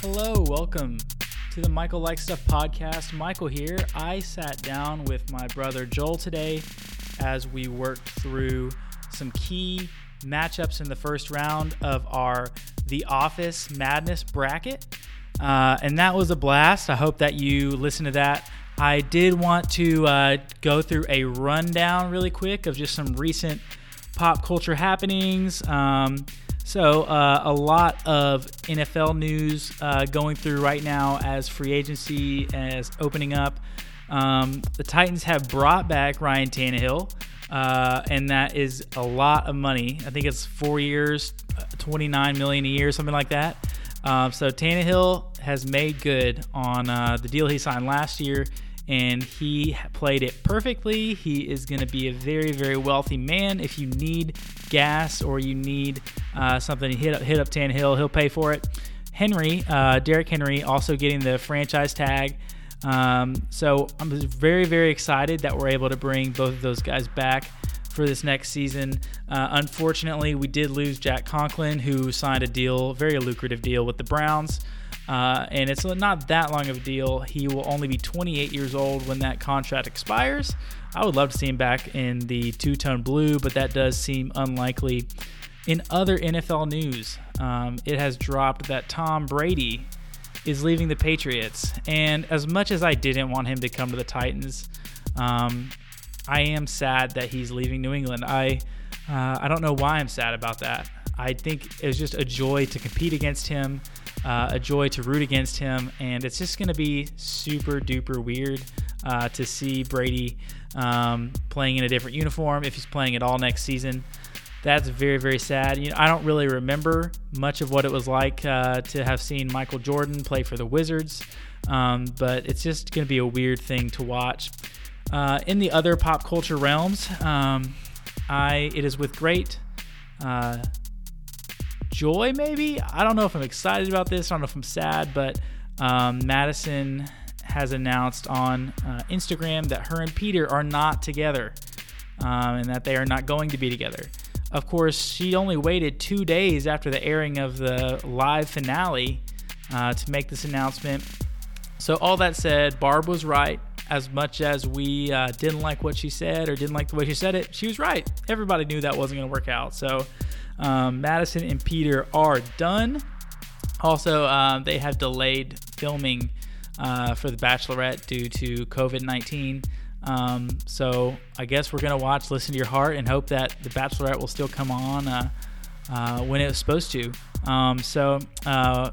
Hello, welcome to the Michael Like Stuff podcast. Michael here. I sat down with my brother Joel today as we worked through some key matchups in the first round of our The Office Madness bracket. Uh, and that was a blast. I hope that you listen to that. I did want to uh, go through a rundown really quick of just some recent pop culture happenings. Um, so, uh, a lot of NFL news uh, going through right now as free agency is opening up. Um, the Titans have brought back Ryan Tannehill, uh, and that is a lot of money. I think it's four years, uh, 29 million a year, something like that. Um, so Tannehill has made good on uh, the deal he signed last year and he played it perfectly. He is going to be a very, very wealthy man. If you need gas or you need uh, something hit up, hit up Tannehill, he'll pay for it. Henry, uh, Derrick Henry, also getting the franchise tag. Um, so I'm very, very excited that we're able to bring both of those guys back for this next season. Uh, unfortunately, we did lose Jack Conklin, who signed a deal, very lucrative deal with the Browns. Uh, and it's not that long of a deal. He will only be 28 years old when that contract expires. I would love to see him back in the two tone blue, but that does seem unlikely. In other NFL news, um, it has dropped that Tom Brady is leaving the Patriots. And as much as I didn't want him to come to the Titans, um, I am sad that he's leaving New England. I uh, I don't know why I'm sad about that. I think it was just a joy to compete against him uh, a joy to root against him, and it's just going to be super duper weird uh, to see Brady um, playing in a different uniform if he's playing at all next season. That's very very sad. You know, I don't really remember much of what it was like uh, to have seen Michael Jordan play for the Wizards, um, but it's just going to be a weird thing to watch. Uh, in the other pop culture realms, um, I it is with great uh, joy, maybe. I don't know if I'm excited about this. I don't know if I'm sad, but um, Madison has announced on uh, Instagram that her and Peter are not together um, and that they are not going to be together. Of course, she only waited two days after the airing of the live finale uh, to make this announcement. So, all that said, Barb was right. As much as we uh, didn't like what she said or didn't like the way she said it, she was right. Everybody knew that wasn't going to work out. So, um, Madison and Peter are done. Also, um, they have delayed filming uh, for The Bachelorette due to COVID 19. Um, so I guess we're going to watch Listen to Your Heart and hope that The Bachelorette will still come on uh, uh, when it was supposed to. Um, so uh,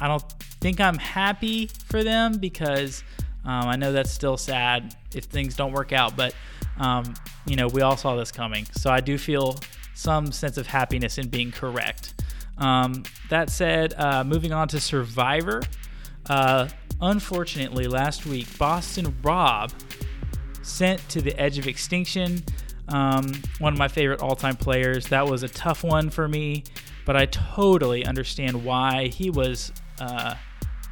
I don't think I'm happy for them because um, I know that's still sad if things don't work out, but um, you know, we all saw this coming. So I do feel some sense of happiness in being correct. Um, that said, uh, moving on to Survivor. Uh, unfortunately, last week, Boston Rob sent to the edge of extinction. Um, one of my favorite all time players. That was a tough one for me, but I totally understand why he was. Uh,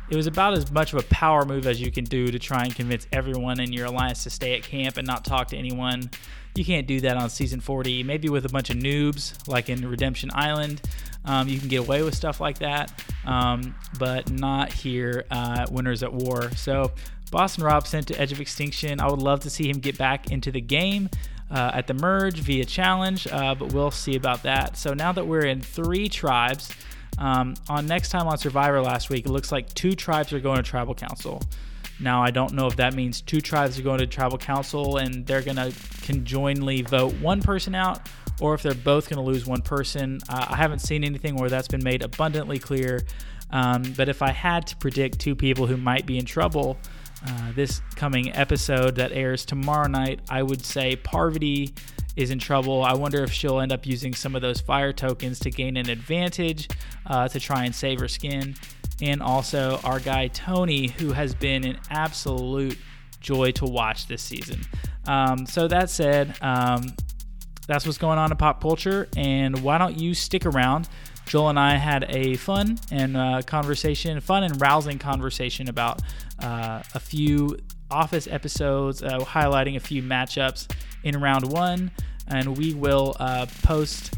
it was about as much of a power move as you can do to try and convince everyone in your alliance to stay at camp and not talk to anyone. You can't do that on season 40. Maybe with a bunch of noobs, like in Redemption Island, um, you can get away with stuff like that, um, but not here uh, Winners at War. So Boston Rob sent to Edge of Extinction. I would love to see him get back into the game. Uh, at the merge via challenge, uh, but we'll see about that. So now that we're in three tribes, um, on next time on Survivor last week, it looks like two tribes are going to Tribal Council. Now, I don't know if that means two tribes are going to tribal council and they're going to conjointly vote one person out, or if they're both going to lose one person. Uh, I haven't seen anything where that's been made abundantly clear. Um, but if I had to predict two people who might be in trouble uh, this coming episode that airs tomorrow night, I would say Parvati is in trouble. I wonder if she'll end up using some of those fire tokens to gain an advantage uh, to try and save her skin and also our guy Tony, who has been an absolute joy to watch this season. Um, so that said, um, that's what's going on in pop culture, and why don't you stick around? Joel and I had a fun and uh, conversation, fun and rousing conversation about uh, a few Office episodes, uh, highlighting a few matchups in round one, and we will uh, post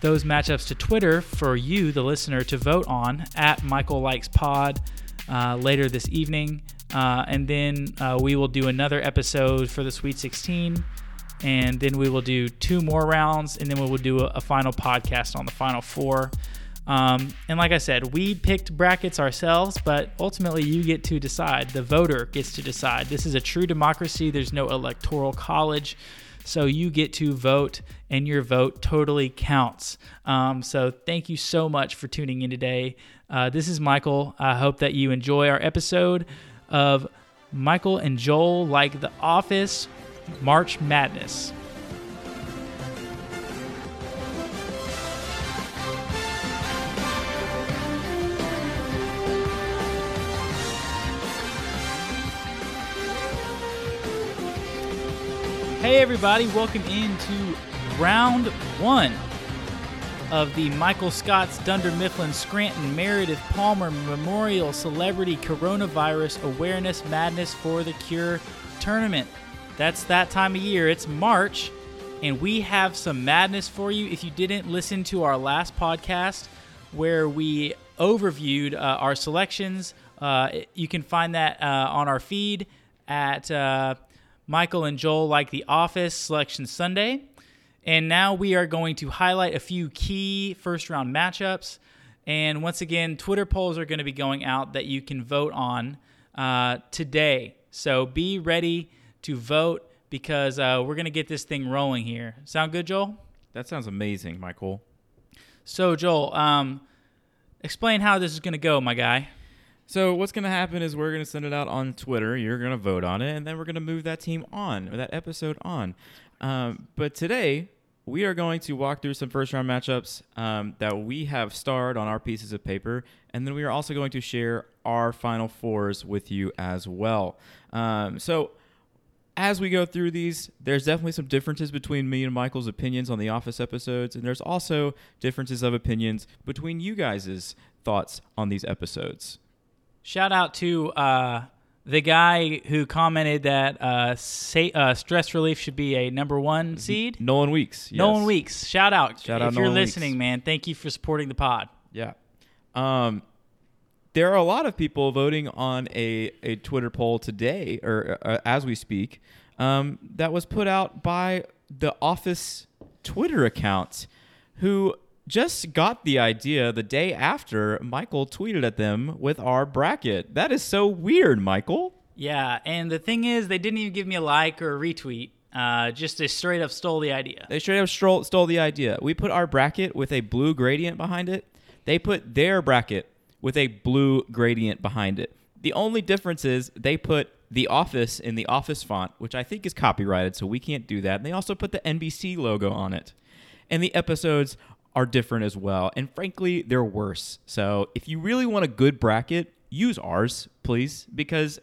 those matchups to Twitter for you, the listener, to vote on at Michael Likes Pod uh, later this evening. Uh, and then uh, we will do another episode for the Sweet 16. And then we will do two more rounds. And then we will do a, a final podcast on the final four. Um, and like I said, we picked brackets ourselves, but ultimately you get to decide. The voter gets to decide. This is a true democracy, there's no electoral college. So you get to vote, and your vote totally counts. Um, so thank you so much for tuning in today. Uh, this is Michael. I hope that you enjoy our episode of Michael and Joel like The Office March Madness. Hey, everybody, welcome into round one of the Michael Scott's Dunder Mifflin Scranton Meredith Palmer Memorial Celebrity Coronavirus Awareness Madness for the Cure tournament. That's that time of year. It's March, and we have some madness for you. If you didn't listen to our last podcast where we overviewed uh, our selections, uh, you can find that uh, on our feed at uh, Michael and Joel like The Office Selection Sunday. And now we are going to highlight a few key first round matchups. And once again, Twitter polls are going to be going out that you can vote on uh, today. So be ready to vote because uh, we're going to get this thing rolling here. Sound good, Joel? That sounds amazing, Michael. So, Joel, um, explain how this is going to go, my guy. So what's going to happen is we're going to send it out on Twitter. You're going to vote on it, and then we're going to move that team on or that episode on. Um, but today we are going to walk through some first round matchups um, that we have starred on our pieces of paper, and then we are also going to share our final fours with you as well. Um, so as we go through these, there's definitely some differences between me and Michael's opinions on the Office episodes, and there's also differences of opinions between you guys' thoughts on these episodes. Shout out to uh, the guy who commented that uh, say, uh, stress relief should be a number one seed. Nolan Weeks. Yes. Nolan Weeks. Shout out. Shout if out you're Nolan listening, Weeks. man. Thank you for supporting the pod. Yeah. Um, there are a lot of people voting on a, a Twitter poll today, or uh, as we speak, um, that was put out by the Office Twitter account, who just got the idea the day after Michael tweeted at them with our bracket. That is so weird, Michael. Yeah, and the thing is, they didn't even give me a like or a retweet. Uh, just they straight up stole the idea. They straight up stole, stole the idea. We put our bracket with a blue gradient behind it. They put their bracket with a blue gradient behind it. The only difference is they put the office in the office font, which I think is copyrighted, so we can't do that. And they also put the NBC logo on it. And the episodes are different as well. And frankly, they're worse. So if you really want a good bracket, use ours, please, because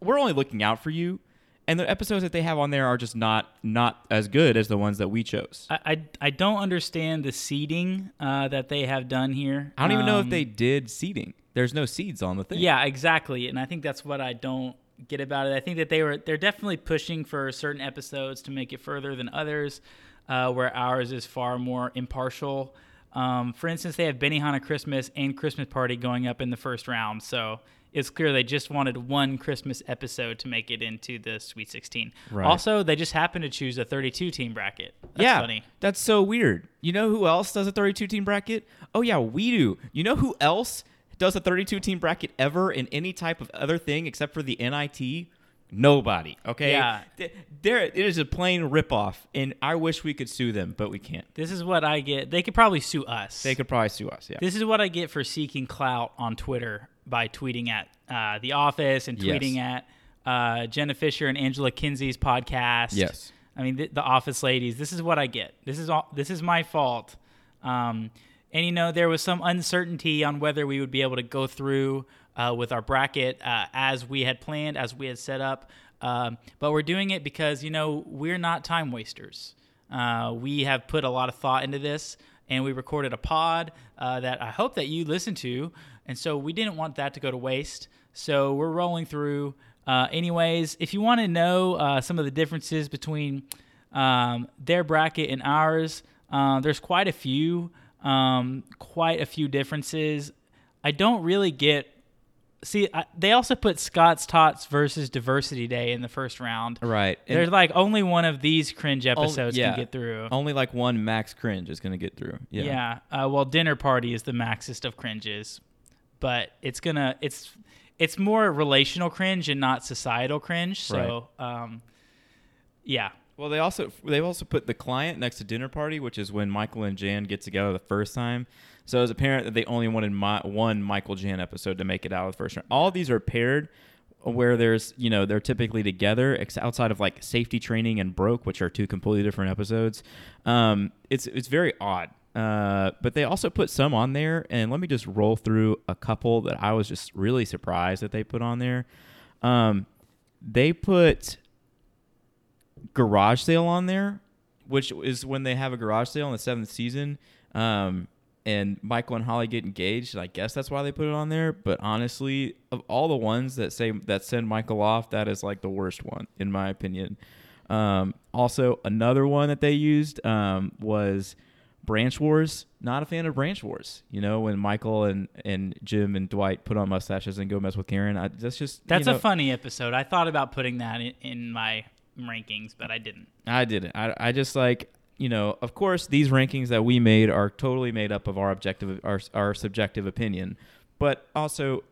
we're only looking out for you. And the episodes that they have on there are just not not as good as the ones that we chose. I, I, I don't understand the seeding uh, that they have done here. I don't even know if Um, they did seeding. There's no seeds on the thing. Yeah, exactly. And I think that's what I don't get about it. I think that they were they're definitely pushing for certain episodes to make it further than others, uh, where ours is far more impartial. Um, for instance, they have Benihana Christmas and Christmas Party going up in the first round, so it's clear they just wanted one Christmas episode to make it into the Sweet 16. Right. Also, they just happened to choose a 32 team bracket. That's yeah, funny. that's so weird. You know who else does a 32 team bracket? Oh yeah, we do. You know who else does a 32 team bracket ever in any type of other thing except for the NIT? Nobody. Okay. Yeah. Th- There, it is a plain ripoff, and I wish we could sue them, but we can't. This is what I get. They could probably sue us. They could probably sue us. Yeah. This is what I get for seeking clout on Twitter by tweeting at uh, The Office and Yes. tweeting at uh, Jenna Fischer and Angela Kinsey's podcast. Yes. I mean the, the Office ladies. This is what I get. This is all. This is my fault. Um, and you know there was some uncertainty on whether we would be able to go through uh, with our bracket uh, as we had planned, as we had set up. Um, but we're doing it because you know we're not time wasters. Uh, we have put a lot of thought into this, and we recorded a pod uh, that I hope that you listen to. And so we didn't want that to go to waste. So we're rolling through. Uh, anyways, if you want to know uh, some of the differences between um, their bracket and ours, there's quite a few, um, quite a few differences. I don't really get. See, I, they also put Scott's Tots versus Diversity Day in the first round. Right. And There's like only one of these cringe episodes yeah. can get through. only like one max cringe is going to get through. Yeah. Yeah. Uh, well, dinner party is the maxest of cringes, but it's gonna it's it's more relational cringe and not societal cringe. So, um, yeah, Well, they also they've also put the client next to dinner party, which is when Michael and Jan get together the first time. So it's apparent that they only wanted my, one Michael Jan episode to make it out of the first round. All these are paired where there's you know they're typically together outside of like safety training and broke which are two completely different episodes um it's it's very odd uh but they also put some on there and let me just roll through a couple that i was just really surprised that they put on there um they put garage sale on there, which is when they have a garage sale in the seventh season. Um, and Michael and Holly get engaged. and I guess that's why they put it on there. But honestly, of all the ones that say that send Michael off, that is like the worst one in my opinion. Um, also, another one that they used um, was Branch Wars. Not a fan of Branch Wars. You know, when Michael and, and Jim and Dwight put on mustaches and go mess with Karen. I, that's just that's you know, a funny episode. I thought about putting that in, in my rankings, but I didn't. I didn't. I, I just like you know. Of course, these rankings that we made are totally made up of our objective, our our subjective opinion, but also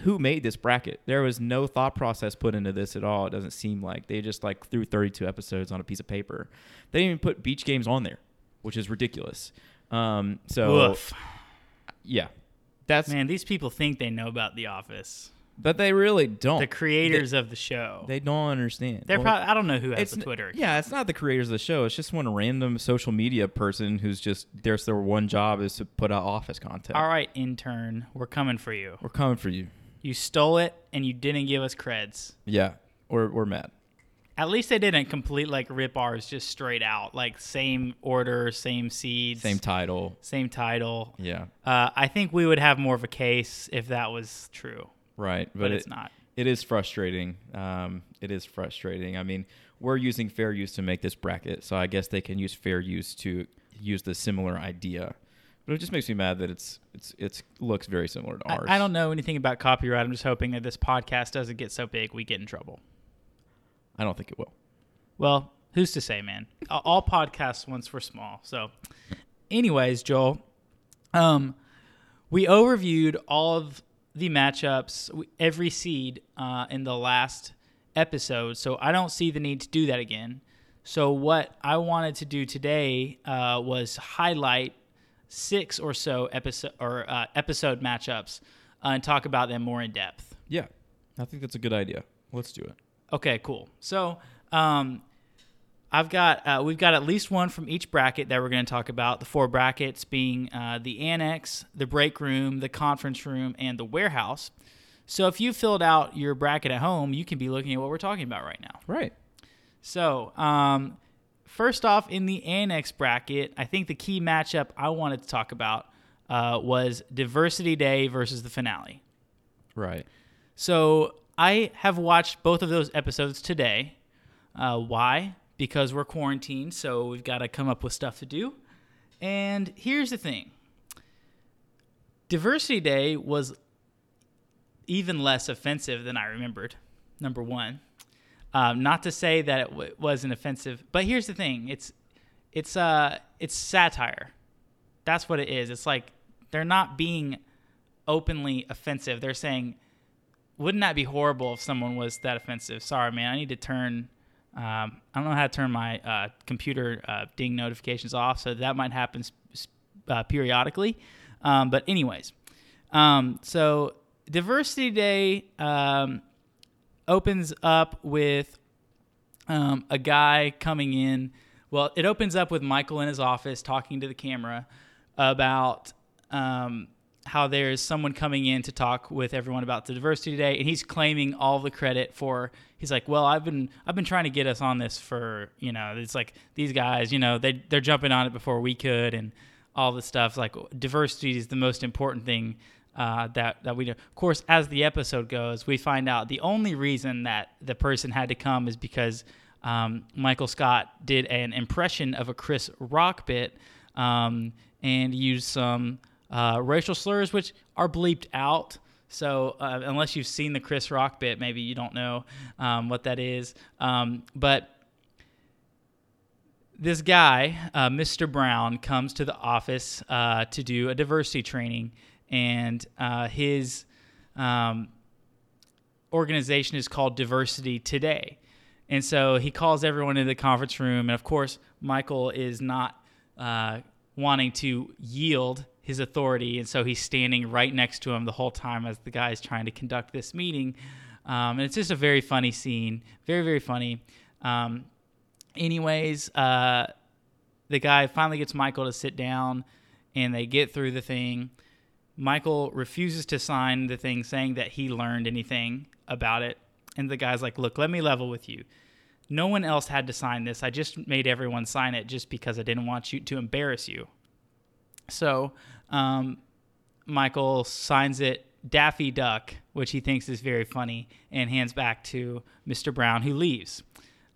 who made this bracket? There was no thought process put into this at all. It doesn't seem like they just like threw 32 episodes on a piece of paper. They didn't even put beach games on there, which is ridiculous. Um, so Woof. yeah, that's Man, these people think they know about The Office. But they really don't. The creators of the show. they don't understand. They're Well, probably I don't know who has n- Twitter. Yeah, it's not the creators of the show. It's just one random social media person who's just there's their one job is to put out office content. All right, intern, we're coming for you. We're coming for you. You stole it and you didn't give us creds. Yeah, we're we're mad. At least they didn't complete like rip ours just straight out, like same order, same seeds, Same title. same title. Yeah, Uh, I think we would have more of a case if that was true, right. but, But, it's it, not. It is frustrating. Um, it is frustrating. I mean, we're using fair use to make this bracket, so I guess they can use fair use to use the similar idea. But it just makes me mad that it's it's it's looks very similar to ours. I don't know anything about copyright. I'm just hoping that this podcast doesn't get so big we get in trouble. I don't think it will. Well, who's to say, man? All- All podcasts once were small. So, anyways, Joel, um, we overviewed all of the matchups, every seed uh, in the last episode. So I don't see the need to do that again. So what I wanted to do today uh, was highlight six or so episode or uh, episode matchups uh, and talk about them more in depth. Yeah, I think that's a good idea. Let's do it. Okay, cool. So, um, I've got uh, we've got at least one from each bracket that we're going to talk about. The four brackets being uh, the annex, the break room, the conference room, and the warehouse. So, if you filled out your bracket at home, you can be looking at what we're talking about right now. Right. So, um, first off, in the annex bracket, I think the key matchup I wanted to talk about uh, was Diversity Day versus the finale. Right. So I have watched both of those episodes today. Uh, why? Because we're quarantined, so we've got to come up with stuff to do. And here's the thing Diversity Day was even less offensive than I remembered, number one. Um, not to say that it w- wasn't offensive, but here's the thing: it's it's uh it's satire. That's what it is. It's like they're not being openly offensive. They're saying, "Wouldn't that be horrible if someone was that offensive?" Sorry, man. I need to turn. Um, I don't know how to turn my uh, computer uh, ding notifications off, so that might happen sp- uh, periodically. Um, but anyways, um, so Diversity Day um, opens up with um, a guy coming in. Well, it opens up with Michael in his office talking to the camera about um, how there's someone coming in to talk with everyone about the diversity today, and he's claiming all the credit for. He's like, "Well, I've been I've been trying to get us on this for you know, it's like these guys, you know, they they're jumping on it before we could, and all this stuff. Like diversity is the most important thing." uh, that that we do. Of course, as the episode goes, we find out the only reason that the person had to come is because um, Michael Scott did an impression of a Chris Rock bit um, and used some uh, racial slurs, which are bleeped out. So uh, unless you've seen the Chris Rock bit, maybe you don't know um, what that is. Um, but this guy, uh, Mr. Brown, comes to the office uh, to do a diversity training, and uh, his um, organization is called Diversity Today. And so he calls everyone into the conference room, and of course, Michael is not uh, wanting to yield his authority, and so he's standing right next to him the whole time as the guy is trying to conduct this meeting. Um, and it's just a very funny scene, very very funny. Um, anyways, uh, the guy finally gets Michael to sit down, and they get through the thing. Michael refuses to sign the thing saying that he learned anything about it. And the guy's like, Look, let me level with you. No one else had to sign this. I just made everyone sign it just because I didn't want you to embarrass you. So um, Michael signs it Daffy Duck, which he thinks is very funny, and hands back to Mr. Brown, who leaves.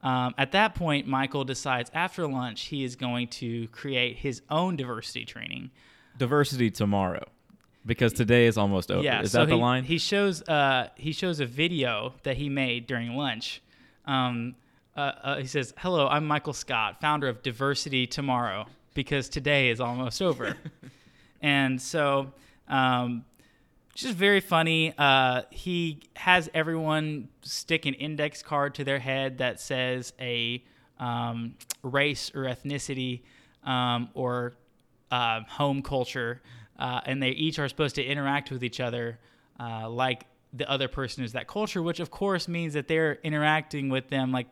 Um, at that point, Michael decides after lunch he is going to create his own diversity training. Diversity tomorrow, because today is almost over. Yeah, is so that the he, line? He shows uh, he shows a video that he made during lunch. Um, uh, uh, he says, "Hello, I'm Michael Scott, founder of Diversity Tomorrow, because today is almost over." and so, um, just very funny. Uh, he has everyone stick an index card to their head that says a um, race or ethnicity um, or uh, home culture, uh, and they each are supposed to interact with each other uh, like the other person is that culture, which of course means that they're interacting with them like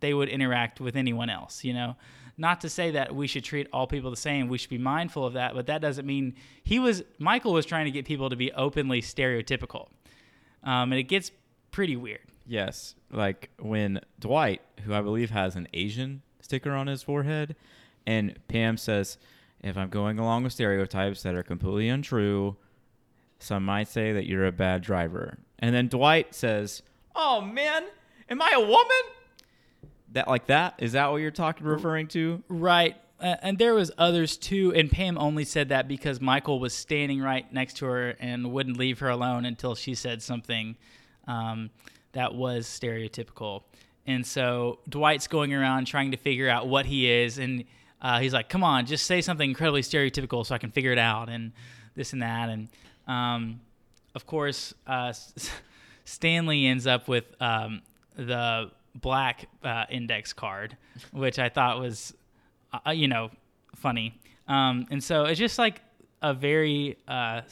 they would interact with anyone else, you know. Not to say that we should treat all people the same. We should be mindful of that, but that doesn't mean he was. Michael was trying to get people to be openly stereotypical, um, and it gets pretty weird. Yes, like when Dwight, who I believe has an Asian sticker on his forehead, and Pam says, "If I'm going along with stereotypes that are completely untrue, some might say that you're a bad driver." And then Dwight says, "Oh man, am I a woman?" That like that is that what you're talking referring to? Right. Uh, and there was others too and Pam only said that because Michael was standing right next to her and wouldn't leave her alone until she said something um, that was stereotypical. And so Dwight's going around trying to figure out what he is and uh, he's like, "Come on, just say something incredibly stereotypical so I can figure it out." And this and that, and um, of course, uh, Stanley ends up with um, the black uh, index card, which I thought was, uh, you know, funny. Um, and so it's just like a very, uh,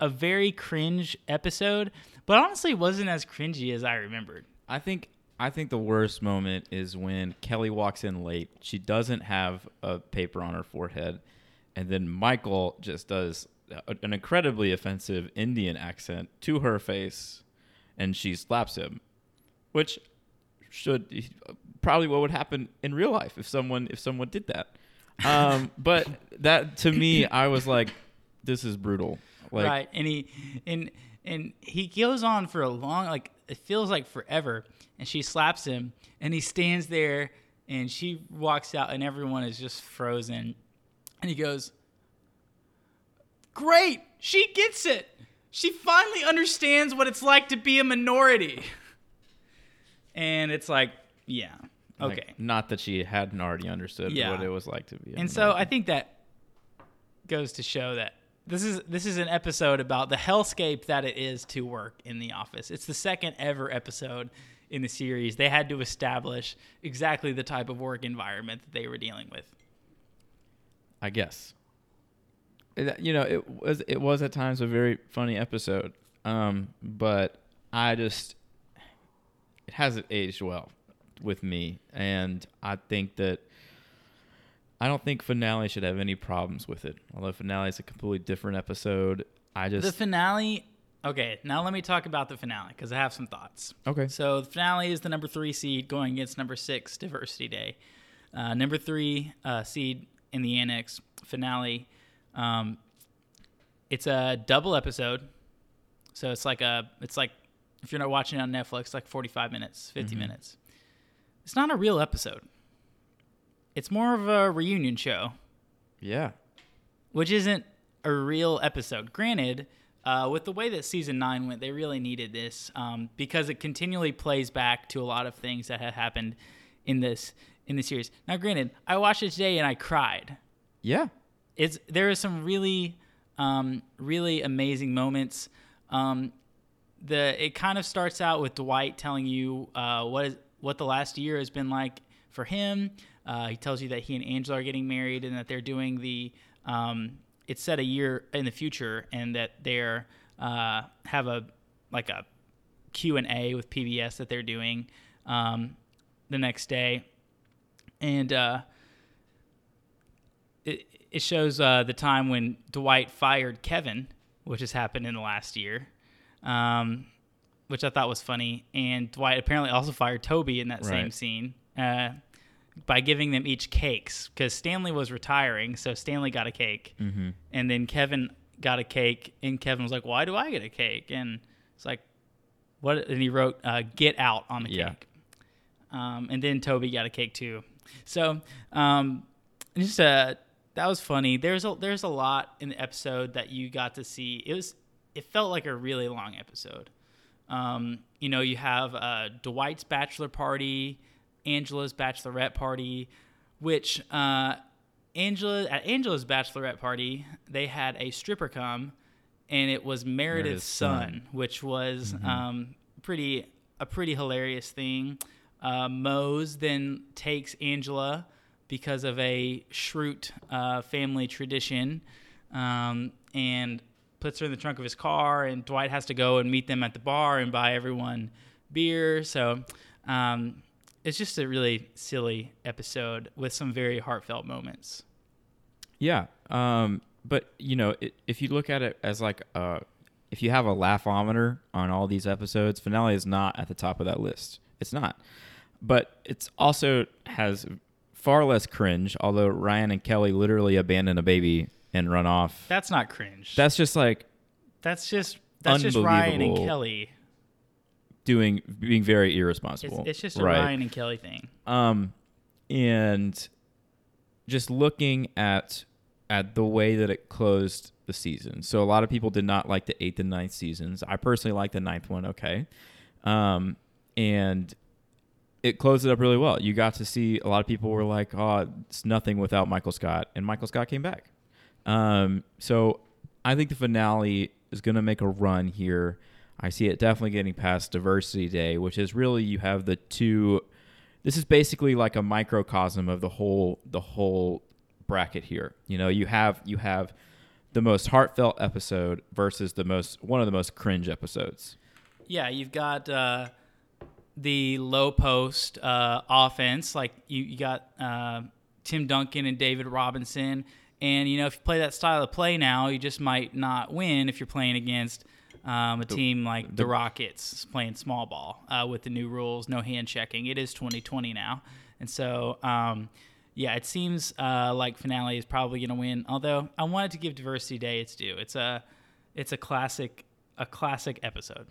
a very cringe episode, but honestly, wasn't as cringy as I remembered. I think I think the worst moment is when Kelly walks in late. She doesn't have a paper on her forehead, and then Michael just does a- an incredibly offensive Indian accent to her face, and she slaps him, which should probably what would happen in real life if someone if someone did that. Um, but that to me, I was like, this is brutal. Like, right and he and and he goes on for a long like it feels like forever and she slaps him and he stands there and she walks out and everyone is just frozen and he goes great she gets it she finally understands what it's like to be a minority and it's like yeah like, okay not that she hadn't already understood Yeah. what it was like to be. and so. I think that goes to show that this is this is an episode about the hellscape that it is to work in the office. It's the second ever episode in the series. They had to establish exactly the type of work environment that they were dealing with. I guess. You know, it was it was at times a very funny episode, um, but I just it hasn't aged well with me, and I think that I don't think finale should have any problems with it. Although finale is a completely different episode, I just The finale. Okay, now let me talk about the finale because I have some thoughts. okay. So the finale is the number three seed going against number six Diversity Day. Uh, number three uh, seed in the annex finale. Um, it's a double episode, so it's like a it's like if you're not watching it on Netflix, like 45 minutes, 50 minutes. It's not a real episode. It's more of a reunion show. Yeah, which isn't a real episode. Granted, uh, with the way that season nine went, they really needed this um, because it continually plays back to a lot of things that had happened in this in the series. Now, granted, I watched it today and I cried. Yeah. It's there are some really, um, really amazing moments. Um, the it kind of starts out with Dwight telling you uh, what is what the last year has been like for him. Uh, he tells you that he and Angela are getting married and that they're doing the um, it's set a year in the future and that they're uh, have a like a Q and A with PBS that they're doing um, the next day, and uh, it it shows uh, the time when Dwight fired Kevin, which has happened in the last year, um, which I thought was funny, and Dwight apparently also fired Toby in that same scene. Uh, by giving them each cakes because Stanley was retiring, so Stanley got a cake, Mm-hmm. and then Kevin got a cake, and Kevin was like, "Why do I get a cake?" And it's like, "What?" And he wrote, uh, "Get out" on the Yeah. cake. Um, and then Toby got a cake too. So um, just uh, that was funny. There's a there's a lot in the episode that you got to see. It was it felt like a really long episode. Um, you know, you have uh, Dwight's bachelor party, Angela's bachelorette party, which uh, Angela at Angela's bachelorette party they had a stripper come, and it was Meredith's, Meredith's son, son. which was um, pretty a pretty hilarious thing. Uh, Mose then takes Angela because of a Schrute uh, family tradition, um, and puts her in the trunk of his car. And Dwight has to go and meet them at the bar and buy everyone beer. So um, it's just a really silly episode with some very heartfelt moments. Yeah. Um, but you know, it, if you look at it as like uh, if you have a laughometer on all these episodes, finale is not at the top of that list. It's not. But it's also has far less cringe. Although Ryan and Kelly literally abandon a baby and run off. That's not cringe. That's just like that's just that's just Ryan and Kelly. doing being very It's, irresponsible. it's just a right. Ryan and Kelly thing. um and just looking at at the way that it closed the season so a lot of people did not like the eighth and ninth seasons i personally like the ninth one okay um and it closed it up really well you got to see a lot of people were like oh it's nothing without michael scott and michael scott came back um so i think the finale is going to make a run here i see it definitely getting past diversity day which is really you have the two this is basically like a microcosm of the whole the whole bracket here. You know, you have you have the most heartfelt episode versus the most one of the most cringe episodes. Yeah, you've got uh, the low post uh, offense. Like you, you got uh, Tim Duncan and David Robinson. And, you know, if you play that style of play now, you just might not win if you're playing against um, a team like the, the- Rockets playing small ball uh, with the new rules, no hand checking. It is 2020 now. And so, um, yeah, it seems uh, like finale is probably going to win. Although I wanted to give Diversity Day its due. It's a, it's a classic, a classic episode.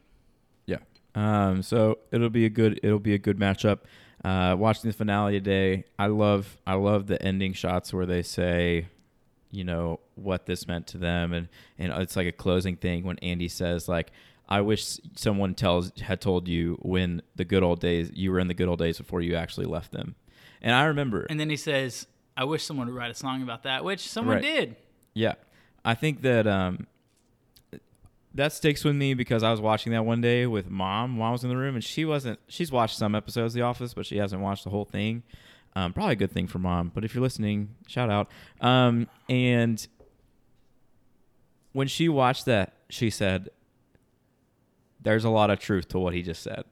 Yeah. Um, so it'll be a good it'll be a good matchup. Uh, watching the finale today, I love I love the ending shots where they say, you know, what this meant to them, and and it's like a closing thing when Andy says like. I wish someone tells had told you when the good old days you were in the good old days before you actually left them. And I remember And then he says, I wish someone would write a song about that, which someone Right. did. Yeah, I think that um, that sticks with me because I was watching that one day with mom. while I was in the room, and she wasn't. She's watched some episodes of The Office, but she hasn't watched the whole thing. Um, probably a good thing for mom. But if you're listening, shout out. Um, and when she watched that, she said, "There's a lot of truth to what he just said."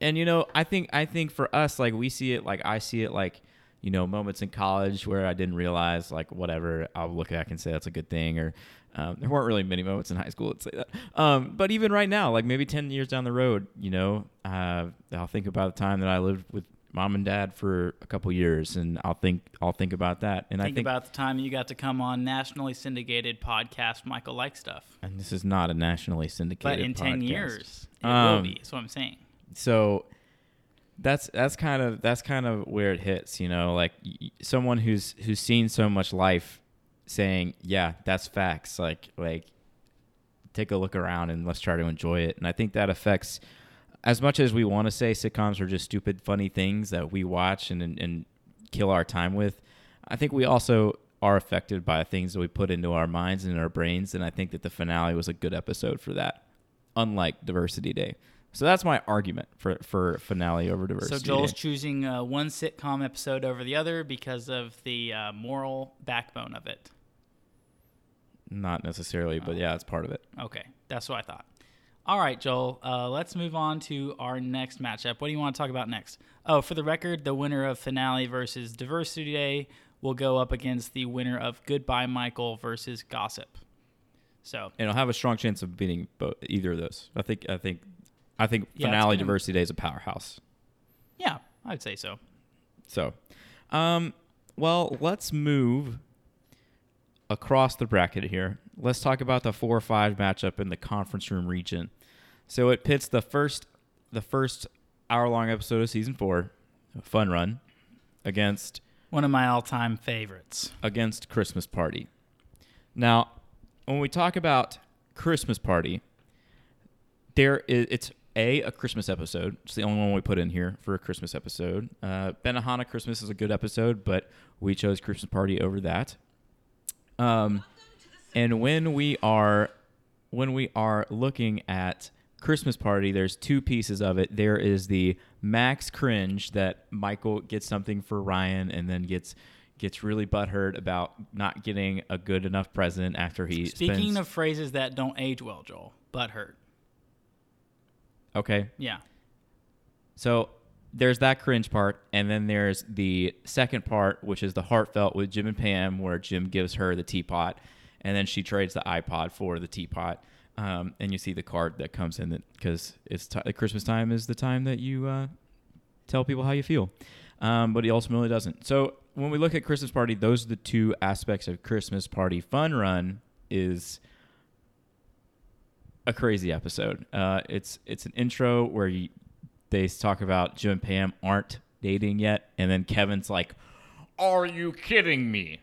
And you know, I think I think for us, like we see it, like I see it, like you know, moments in college where I didn't realize, like whatever, I'll look back and say that's a good thing, or um, there weren't really many moments in high school that say that. Um, but even right now, like maybe ten years down the road, you know, uh, I'll think about the time that I lived with mom and dad for a couple years, and I'll think I'll think about that. And I Think think, about the time you got to come on nationally syndicated podcast Michael Like Stuff. and this is not a nationally syndicated, podcast. But in 10 years, it will Um, be. That's what I'm saying. so that's that's kind of that's kind of where it hits you know like someone who's who's seen so much life saying, "Yeah, that's facts." Like like take a look around and let's try to enjoy it. And I think that affects as much as we want to say sitcoms are just stupid funny things that we watch and and, and kill our time with. I think we also are affected by things that we put into our minds and our brains and I think that the finale was a good episode for that. Unlike Diversity Day. So that's my argument for for finale over diversity. So Joel's Day. choosing uh, one sitcom episode over the other because of the uh, moral backbone of it. Not necessarily, but yeah, it's part of it. Okay, that's what I thought. All right, Joel. Uh, let's move on to our next matchup. What do you want to talk about next? Oh, for the record, the winner of finale versus Diversity Day will go up against the winner of Goodbye Michael versus Gossip. So And it'll have a strong chance of beating both either of those. I think I think I think Yeah, finale diversity day is a powerhouse. yeah, I'd say so. So, um, well, let's move across the bracket here. Let's talk about the four or five matchup in the conference room region. So it pits the first the first hour long episode of season four, Fun Run, against One of my all-time favorites. against Christmas Party. Now, when we talk about Christmas Party, there is it's a a Christmas episode. It's the only one we put in here for a Christmas episode. Uh, Benihana Christmas is a good episode, but we chose Christmas Party over that. Um, and when we are when we are looking at Christmas Party, there's two pieces of it. There is the max cringe that Michael gets something for Ryan and then gets gets really butthurt about not getting a good enough present after he Speaking spends, of phrases that don't age well, Joel, butt hurt. okay Yeah. So there's that cringe part, and then there's the second part, which is the heartfelt with Jim and Pam, where Jim gives her the teapot, and then she trades the iPod for the teapot. Um, and you see the card that comes in because it's t- Christmas time is the time that you uh, tell people how you feel. Um, but he ultimately doesn't. So when we look at Christmas party, those are the two aspects of Christmas party. Fun run is a crazy episode. Uh, it's it's an intro where you, they talk about Jim and Pam aren't dating yet, and then Kevin's like, "Are you kidding me?"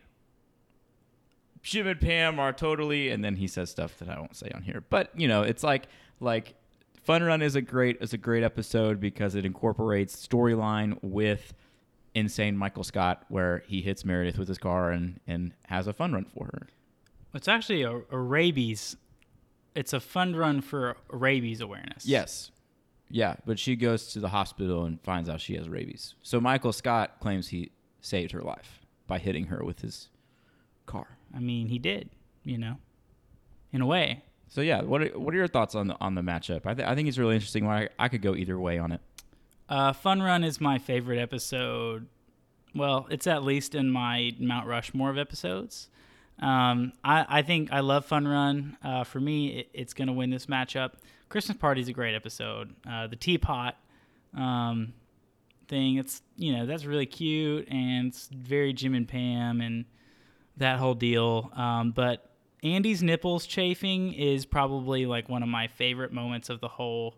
Jim and Pam are totally, and then he says stuff that I won't say on here. But you know, it's like like Fun Run is a great is a great episode because it incorporates storyline with insane Michael Scott, where he hits Meredith with his car and and has a fun run for her. It's actually a, a rabies. It's a fun run for rabies awareness. Yes. Yeah, but she goes to the hospital and finds out she has rabies. So Michael Scott claims he saved her life by hitting her with his car. I mean, he did. You know, in a way. So yeah, what are, what are your thoughts on the on the matchup? I, th- I think it's really interesting. I, I could go either way on it. Uh, Fun Run is my favorite episode. Well, it's at least in my Mount Rushmore of episodes. Um, I, I think I love Fun Run. Uh, for me, it, it's going to win this matchup. Christmas Party is a great episode. Uh, the teapot um, thing, it's you know that's really cute and it's very Jim and Pam and that whole deal. Um, but Andy's nipples chafing is probably like one of my favorite moments of the whole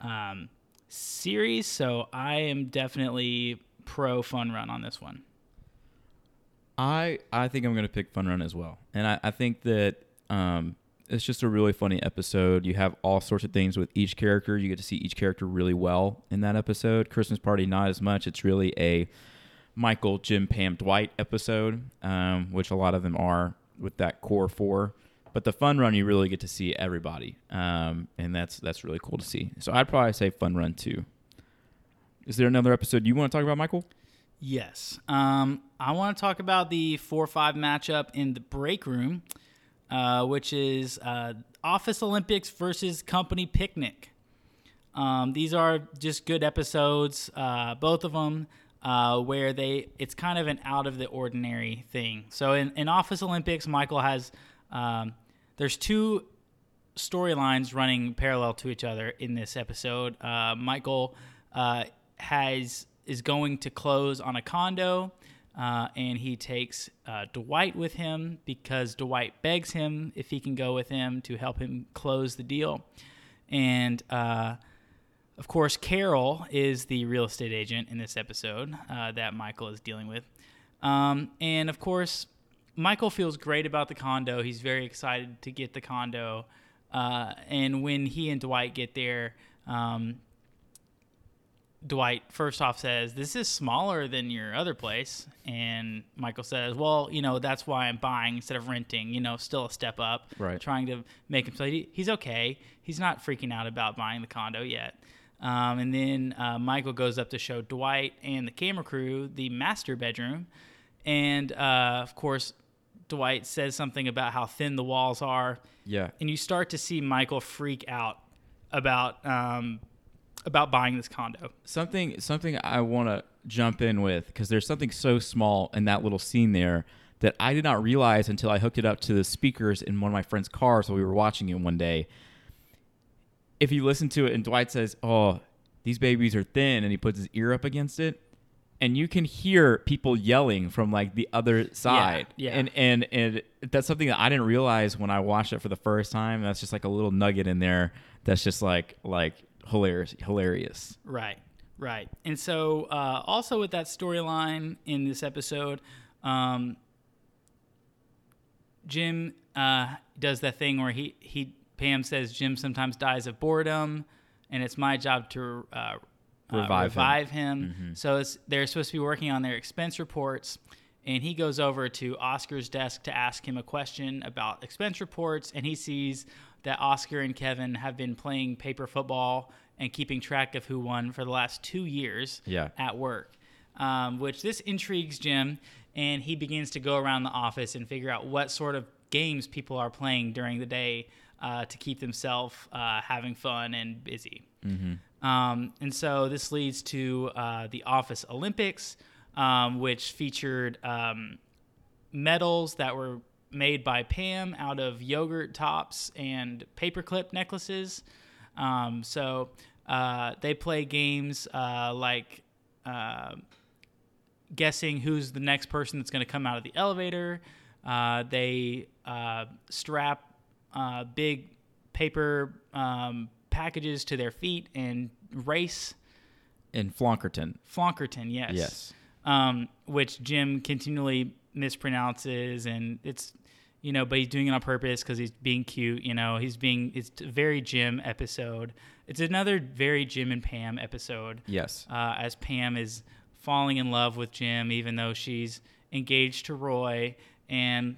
um, series. So I am definitely pro Fun Run on this one. I I think I'm gonna pick Fun Run as well, and I, I think that um, it's just a really funny episode. You have all sorts of things with each character. You get to see each character really well in that episode. Christmas Party not as much. It's really a Michael, Jim, Pam, Dwight episode, um, which a lot of them are with that core four. But the Fun Run, you really get to see everybody, um, and that's that's really cool to see. So I'd probably say Fun Run too. Is there another episode you want to talk about, Michael? Yes. Um, I want to talk about the 4 5 matchup in the break room, uh, which is uh, Office Olympics versus Company Picnic. Um, these are just good episodes, uh, both of them, uh, where they it's kind of an out of the ordinary thing. So in, in Office Olympics, Michael has um, there's two storylines running parallel to each other in this episode. Uh, Michael uh, has is going to close on a condo, uh, and he takes uh, Dwight with him because Dwight begs him if he can go with him to help him close the deal, and. Of course, Carol is the real estate agent in this episode uh, that Michael is dealing with. Um, and of course, Michael feels great about the condo. He's very excited to get the condo. Uh, and when he and Dwight get there, um, Dwight first off says, This is smaller than your other place. And Michael says, Well, you know, that's why I'm buying instead of renting, you know, still a step up. Right. Trying to make him so he, he's okay. He's not freaking out about buying the condo yet. Um, and then uh, Michael goes up to show Dwight and the camera crew the master bedroom. And uh, of course, Dwight says something about how thin the walls are. Yeah. And you start to see Michael freak out about um, about buying this condo. something something I want to jump in with because there's something so small in that little scene there that I did not realize until I hooked it up to the speakers in one of my friend's cars while we were watching it one day. If you listen to it and Dwight says, "Oh, these babies are thin," and he puts his ear up against it, and you can hear people yelling from like the other side. yeah. And and and that's something that I didn't realize when I watched it for the first time. That's just like a little nugget in there that's just like like hilarious hilarious. Right, right. And so, uh, also with that storyline in this episode, um, Jim uh, does that thing where he he Pam says Jim sometimes dies of boredom, and it's my job to uh, uh, Revive him. revive him. So it's, they're supposed to be working on their expense reports. And he goes over to Oscar's desk to ask him a question about expense reports, and he sees that Oscar and Kevin have been playing paper football and keeping track of who won for the last two years Yeah. at work, um, which this intrigues Jim, and he begins to go around the office and figure out what sort of games people are playing during the day uh, to keep themselves uh, having fun and busy. Um, and so this leads to uh, the Office Olympics, um, which featured um, medals that were made by Pam out of yogurt tops and paperclip necklaces. Um, so uh, they play games uh, like uh, guessing who's the next person that's going to come out of the elevator. Uh, they uh, strap uh, big paper um, packages to their feet and race. In Flonkerton. Flonkerton, yes. Yes. Um, which Jim continually mispronounces, and it's, you know, but he's doing it on purpose because he's being cute. You know, he's being. It's a very Jim episode. It's another very Jim and Pam episode. Yes. Uh, as Pam is falling in love with Jim, even though she's engaged to Roy, and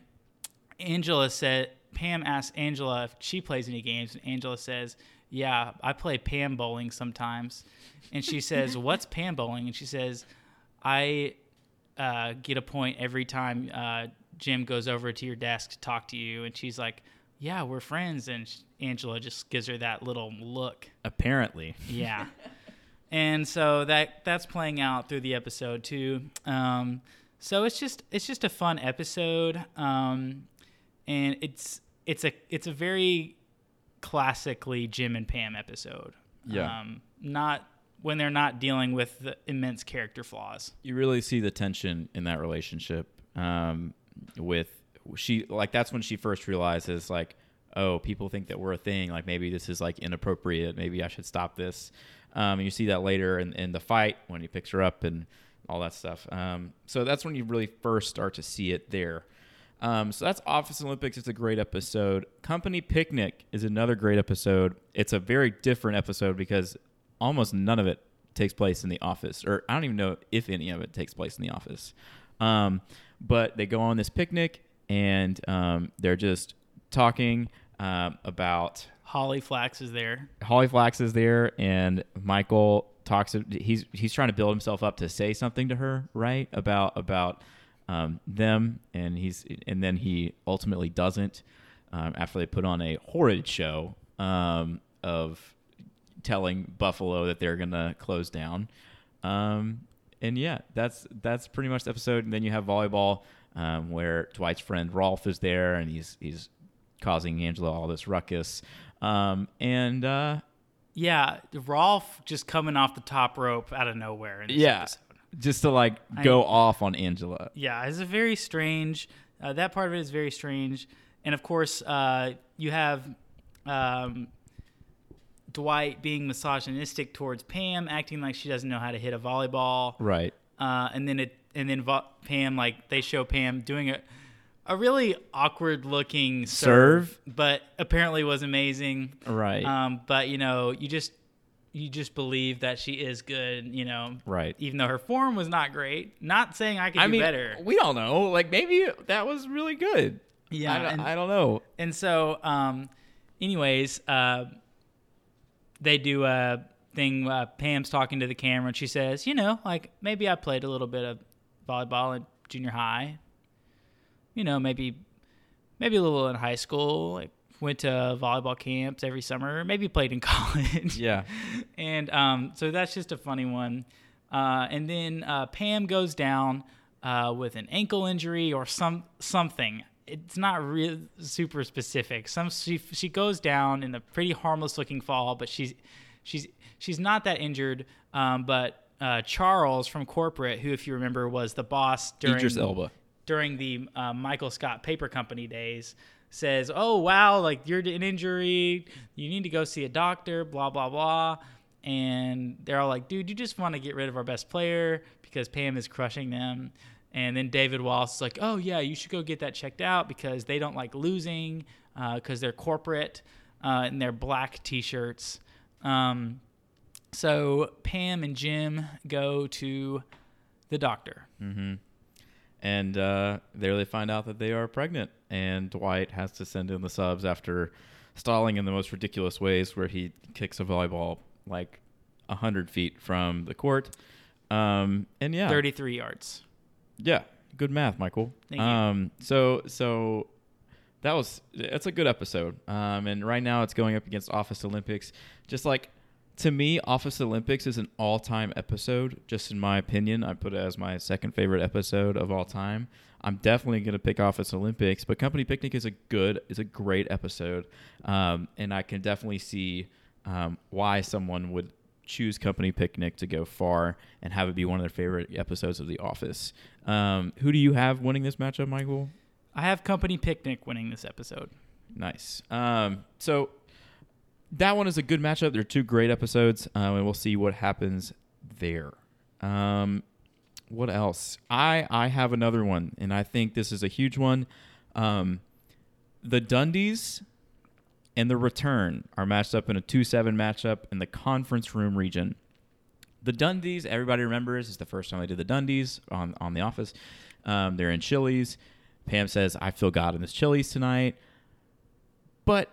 Angela said. Pam asks Angela if she plays any games, and Angela says, "Yeah, I play Pam bowling sometimes." And she says, "What's Pam bowling?" And she says, "I uh, get a point every time uh, Jim goes over to your desk to talk to you." And she's like, "Yeah, we're friends." And sh- Angela just gives her that little look. Apparently. Yeah. and so that that's playing out through the episode too. Um, so it's just it's just a fun episode, um, and it's it's a it's a very classically Jim and Pam episode. Yeah. Um, not when they're not dealing with the immense character flaws. You really see the tension in that relationship. Um, with she like that's when she first realizes like, oh, people think that we're a thing. Like maybe this is like inappropriate. Maybe I should stop this. Um, and you see that later in, in the fight when he picks her up and all that stuff. Um, so that's when you really first start to see it there. Um, so that's Office Olympics. It's a great episode. Company Picnic is another great episode. It's a very different episode because almost none of it takes place in the office, or I don't even know if any of it takes place in the office. Um, but they go on this picnic and um, they're just talking um, about Holly Flax is there. Holly Flax is there, and Michael talks. He's he's trying to build himself up to say something to her, right? About about um, them, and he's and then he ultimately doesn't. Um, after they put on a horrid show um, of telling Buffalo that they're gonna close down, um, and yeah, that's that's pretty much the episode. And then you have volleyball, um, where Dwight's friend Rolf is there, and he's he's causing Angela all this ruckus. Um, and uh, Yeah, Rolf just coming off the top rope out of nowhere. Yeah, episode. Just to like I- go off on Angela. Yeah, it's a very strange. Uh, that part of it is very strange, and of course, uh, you have um, Dwight being misogynistic towards Pam, acting like she doesn't know how to hit a volleyball, Right. uh, and then it and then vo- Pam like they show Pam doing a a really awkward looking serve, Serve? but apparently was amazing. Right. Um, but you know, you just you just believe that she is good. You know, right. even though her form was not great. Not saying I could I do mean, better. we don't know. Like maybe that was really good. Yeah, I don't, and- I don't know. And so, um, anyways, uh, they do a thing. Uh, Pam's talking to the camera, and she says, "You know, like maybe I played a little bit of volleyball in junior high. You know, maybe maybe a little in high school. Like went to volleyball camps every summer. Maybe played in college. Yeah. and um, so that's just a funny one. Uh, and then uh, Pam goes down uh, with an ankle injury or some something. It's not real super specific. Some she she goes down in a pretty harmless looking fall, but she's she's she's not that injured. Um, but uh, Charles from corporate, who if you remember was the boss during Idris Elba. during the uh, Michael Scott Paper Company days says, "Oh wow, like you're an injury, you need to go see a doctor." Blah blah blah, and they're all like, "Dude, you just want to get rid of our best player because Pam is crushing them." And then David Wallace is like, "Oh yeah, you should go get that checked out because they don't like losing because they're corporate uh, and they're black T-shirts." Um, so Pam and Jim go to the doctor. And uh, there they find out that they are pregnant, and Dwight has to send in the subs after stalling in the most ridiculous ways, where he kicks a volleyball like hundred feet from the court. Um, and yeah, 33 yards. Yeah, good math, Michael. Thank you. Um, so so that was that's a good episode. Um, and right now it's going up against Office Olympics. Just like to me, Office Olympics is an all-time episode. Just in my opinion, I put it as my second favorite episode of all time. I'm definitely going to pick Office Olympics, but Company Picnic is a good, is a great episode, um, and I can definitely see um, why someone would choose Company Picnic to go far and have it be one of their favorite episodes of The Office. Um, who do you have winning this matchup, Michael? I have Company Picnic winning this episode. Nice. Um, so that one is a good matchup. They're two great episodes, um, and we'll see what happens there. Um, what else? I I have another one, and I think this is a huge one. Um, the Dundies and the Return are matched up in a two-seven matchup in the conference room region. The Dundies, everybody remembers, is the first time they did the Dundies on on The Office. Um, they're in Chili's. Pam says, "I feel God in this Chili's tonight," but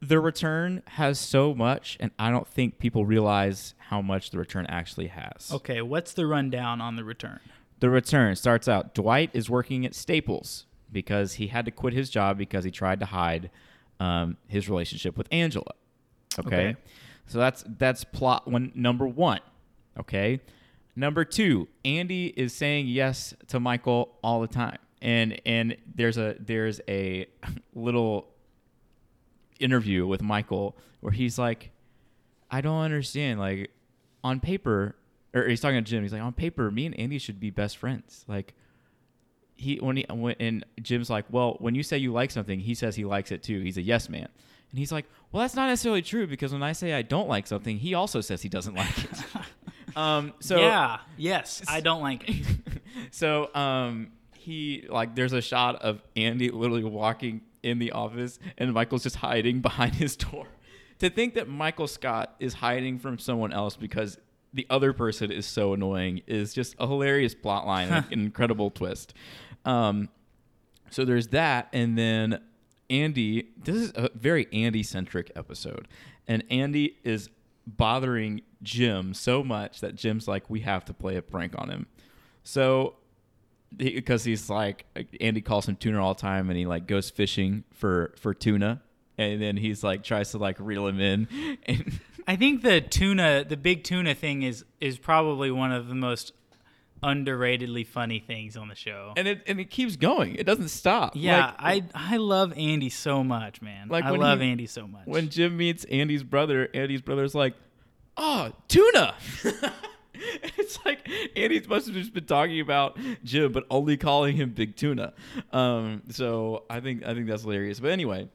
the return has so much, and I don't think people realize how much the return actually has. Okay, what's the rundown on the return? The return starts out Dwight is working at Staples because he had to quit his job because he tried to hide um, his relationship with Angela. Okay? Okay. So that's that's plot one number 1. Okay? Number 2, Andy is saying yes to Michael all the time. And and there's a there's a little interview with Michael where he's like I don't understand. Like on paper, or he's talking to Jim. He's like, on paper, me and Andy should be best friends. Like he when he when and Jim's like, well, when you say you like something, he says he likes it too. He's a yes man. And he's like, well, that's not necessarily true because when I say I don't like something, he also says he doesn't like it. um, so yeah, yes, I don't like it. so um he like there's a shot of Andy literally walking in the office and Michael's just hiding behind his door. To think that Michael Scott is hiding from someone else because the other person is so annoying is just a hilarious plot line, an incredible twist. Um, so there's that, and then Andy. This is a very Andy centric episode, and Andy is bothering Jim so much that Jim's like, we have to play a prank on him. So because he's like Andy calls him tuna all the time, and he like goes fishing for for tuna, and then he's like tries to like reel him in, and I think the tuna, the big tuna thing is is probably one of the most underratedly funny things on the show. and it and it keeps going. It doesn't stop. yeah, Like, I I love Andy so much, man. Like I love he- Andy so much. when Jim meets Andy's brother, Andy's brother's like, "Oh, tuna." it's like Andy must have just been talking about Jim, but only calling him Big Tuna. Um, so I think I think that's hilarious. But anyway,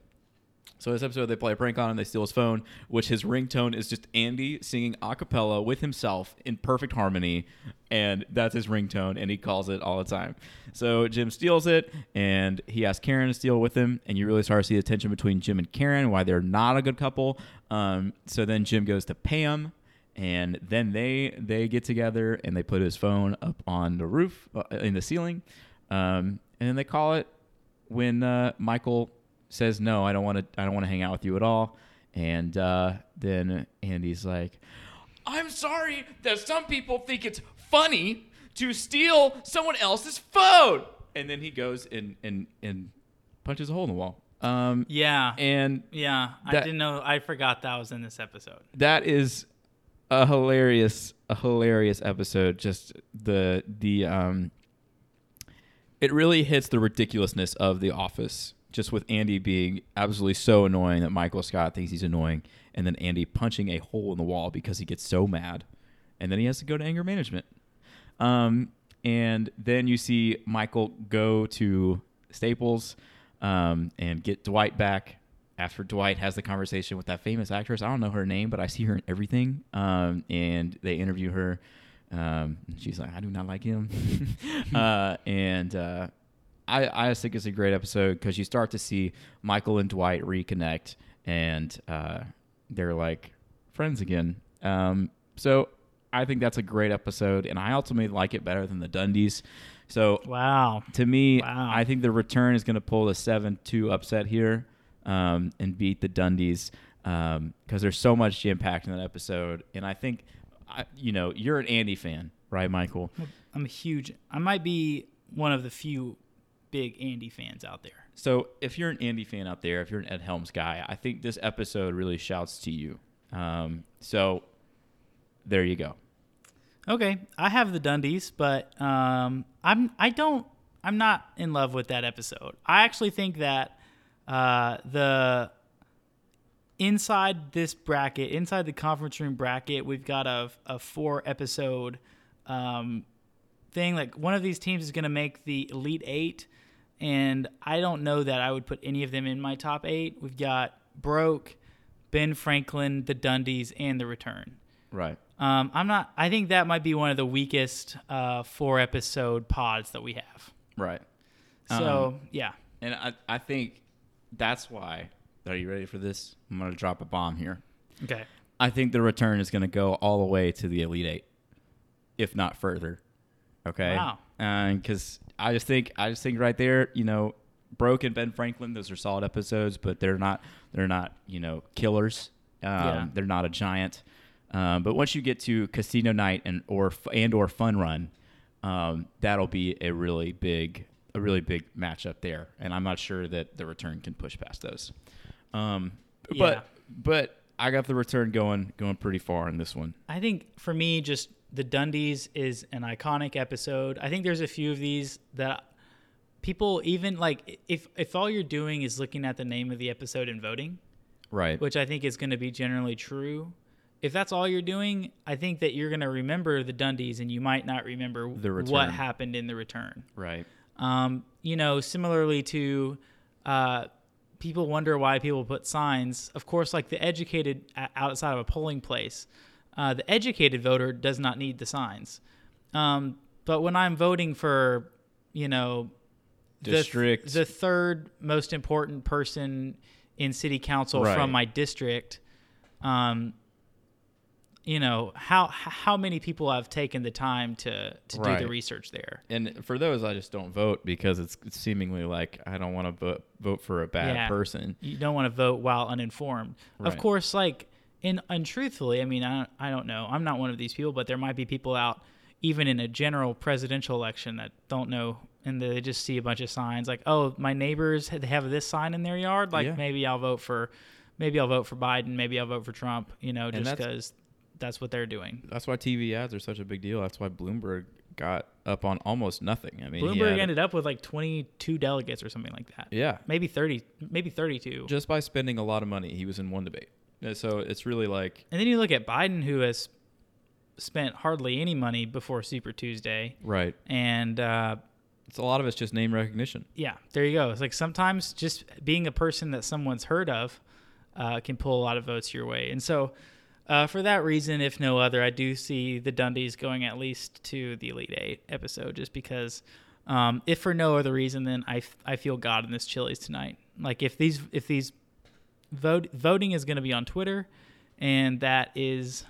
So this episode, they play a prank on him. They steal his phone, which his ringtone is just Andy singing a cappella with himself in perfect harmony, and that's his ringtone, and he calls it all the time. So Jim steals it, and he asks Karen to steal with him, and you really start to see the tension between Jim and Karen, why they're not a good couple. Um, so then Jim goes to Pam, and then they they get together and they put his phone up on the roof uh, in the ceiling, um, and then they call it when uh, Michael says no, I don't want to. I don't want to hang out with you at all. And uh, then Andy's like, "I'm sorry that some people think it's funny to steal someone else's phone." And then he goes and and and punches a hole in the wall. Um, Yeah. and yeah. I that- didn't know. I forgot that was in this episode. that is a hilarious a hilarious episode. Just the the um it really hits the ridiculousness of the office just with andy being absolutely so annoying that michael scott thinks he's annoying and then andy punching a hole in the wall because he gets so mad and then he has to go to anger management. Um and then you see michael go to staples um, and get dwight back after Dwight has the conversation with that famous actress. I don't know her name, but I see her in everything. Um, and they interview her. Um, she's like, I do not like him. uh, and uh, I, I just think it's a great episode because you start to see Michael and Dwight reconnect, and uh, they're like friends again. Um, so I think that's a great episode, and I ultimately like it better than the Dundies. So Wow. to me, Wow. I think the return is going to pull the seven-two upset here um, and beat the Dundies because there's so much jam packed in that episode, and I think, I, you know, you're an Andy fan, right, Michael? I'm a huge. I might be one of the few big Andy fans out there. So if you're an Andy fan out there, if you're an Ed Helms guy, I think this episode really shouts to you. Um, so there you go. Okay, I have the Dundies, but um, I'm I don't I'm not in love with that episode. I actually think that uh, the inside this bracket, inside the conference room bracket, we've got a a four episode um, thing. Like one of these teams is going to make the elite eight, and I don't know that I would put any of them in my top eight. We've got Broke, Ben Franklin, the Dundies, and the Return. Right. Um, I'm not. I think that might be one of the weakest uh, four episode pods that we have. Right. So Um, yeah, And I, I think that's why. Are you ready for this? I'm going to drop a bomb here. okay. I think the return is going to go all the way to the Elite Eight, if not further. Okay. Wow. Because I just think I just think right there, you know, Broke and Ben Franklin, those are solid episodes, but they're not they're not you know killers. Um, Yeah. They're not a giant. Um, but once you get to Casino Night and or and or Fun Run, um, that'll be a really big a really big matchup there, and I'm not sure that the return can push past those. Um, Yeah. but but I got the return going going pretty far in this one. I think for me, just the Dundies is an iconic episode. I think there's a few of these that people even like if if all you're doing is looking at the name of the episode and voting, Right. which I think is going to be generally true. If that's all you're doing, I think that you're going to remember the Dundies and you might not remember The what happened in the return. Right. Um, you know, similarly to uh, people wonder why people put signs. Of course, like the educated outside of a polling place, uh, the educated voter does not need the signs. Um, but when I'm voting for, you know, the, District. the third most important person in city council Right. from my district, um, you know how how many people have taken the time to to do the research there. And for those, I just don't vote because it's seemingly like I don't want to vote vote for a bad Yeah. person. you don't want to vote while uninformed. Of course, like in untruthfully, I mean, I, I don't know. I'm not one of these people, but there might be people out even in a general presidential election that don't know and they just see a bunch of signs like, "Oh, my neighbors they have this sign in their yard, like Yeah. maybe I'll vote for maybe I'll vote for Biden, maybe I'll vote for Trump, you know, just cuz that's what they're doing." That's why TV ads are such a big deal. That's why Bloomberg got up on almost nothing. I mean, Bloomberg had- ended up with like 22 delegates or something like that. yeah, Maybe 30, maybe 32. just by spending a lot of money, he was in one debate. So it's really like And then you look at Biden, who has spent hardly any money before Super Tuesday, right. and uh, It's a lot of it's just name recognition. Yeah, there you go. It's like sometimes just being a person that someone's heard of uh, can pull a lot of votes your way. And so, uh, for that reason, if no other, I do see the Dundies going at least to the Elite Eight episode, just because. Um, if for no other reason, then I, f- I feel God in this Chili's tonight. Like if these if these vote voting is going to be on Twitter, and that is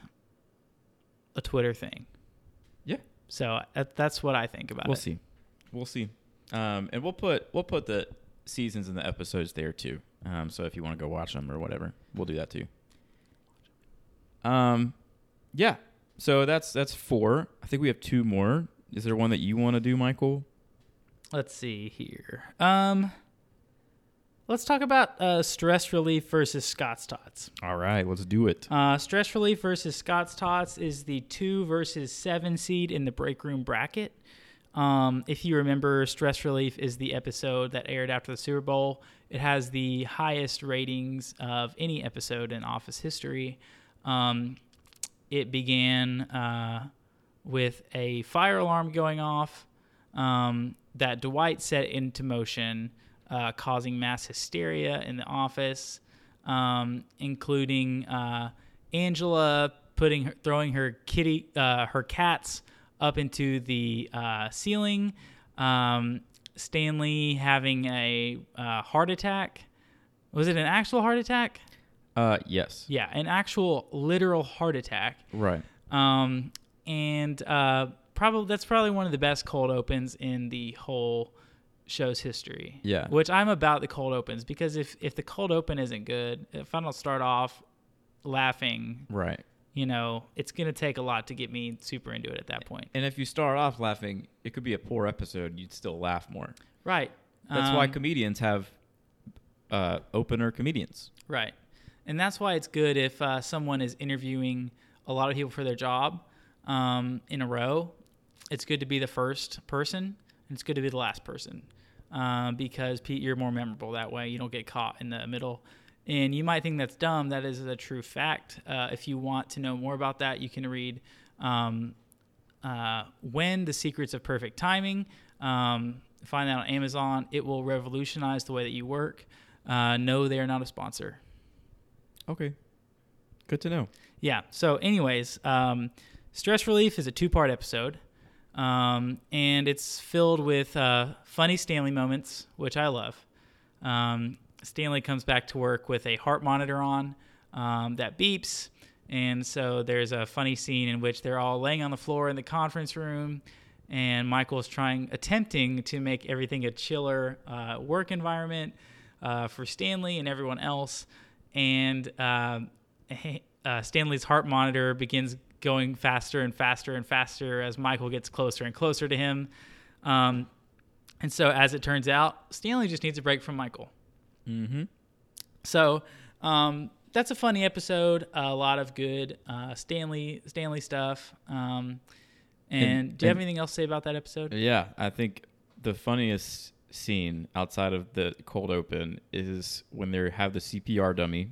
a Twitter thing. Yeah. So uh, that's what I think about it. We'll see. We'll see. Um, and we'll put we'll put the seasons and the episodes there too. Um, so if you want to go watch them or whatever, we'll do that too. Um, yeah. So that's that's four. I think we have two more. Is there one that you want to do, Michael? Let's see here. Um, let's talk about uh, stress relief versus Scott's Tots. All right, let's do it. Uh, stress relief versus Scott's Tots is the two versus seven seed in the break room bracket. Um, if you remember, stress relief is the episode that aired after the Super Bowl. It has the highest ratings of any episode in Office history. Um, it began uh, with a fire alarm going off um, that Dwight set into motion, uh, causing mass hysteria in the office, um, including uh, Angela putting her, throwing her kitty uh, her cats up into the uh, ceiling. Um, Stanley having a uh, heart attack. Was it an actual heart attack? Uh, yes. Yeah, an actual literal heart attack. Right. Um, and uh, probably that's probably one of the best cold opens in the whole show's history. Yeah. Which I'm about the cold opens because if if the cold open isn't good, if I don't start off laughing, Right. you know, it's gonna take a lot to get me super into it at that point. And if you start off laughing, it could be a poor episode. You'd still laugh more. Right. That's why Um, comedians have uh, opener comedians. Right. And that's why it's good if uh, someone is interviewing a lot of people for their job um, in a row. It's good to be the first person, and it's good to be the last person um, because Pete, you're more memorable that way. You don't get caught in the middle. And you might think that's dumb. That is a true fact. Uh, if you want to know more about that, you can read um, uh, When the Secrets of Perfect Timing. Um, find that on Amazon. It will revolutionize the way that you work. Uh, no, they are not a sponsor. Okay. Good to know. Yeah. So, anyways, um, stress relief is a two-part episode, um, and it's filled with uh, funny Stanley moments, which I love. Um, Stanley comes back to work with a heart monitor on um, that beeps, and so there's a funny scene in which they're all laying on the floor in the conference room, and Michael's trying, attempting to make everything a chiller uh, work environment uh, for Stanley and everyone else, and um, uh, Stanley's heart monitor begins going faster and faster and faster as Michael gets closer and closer to him. Um, and so, as it turns out, Stanley just needs a break from Michael. Mm-hmm. So um, that's a funny episode. A lot of good uh, Stanley Stanley stuff. Um, and, And- do you have and- anything else to say about that episode? Yeah, I think the funniest scene outside of the cold open is when they have the CPR dummy,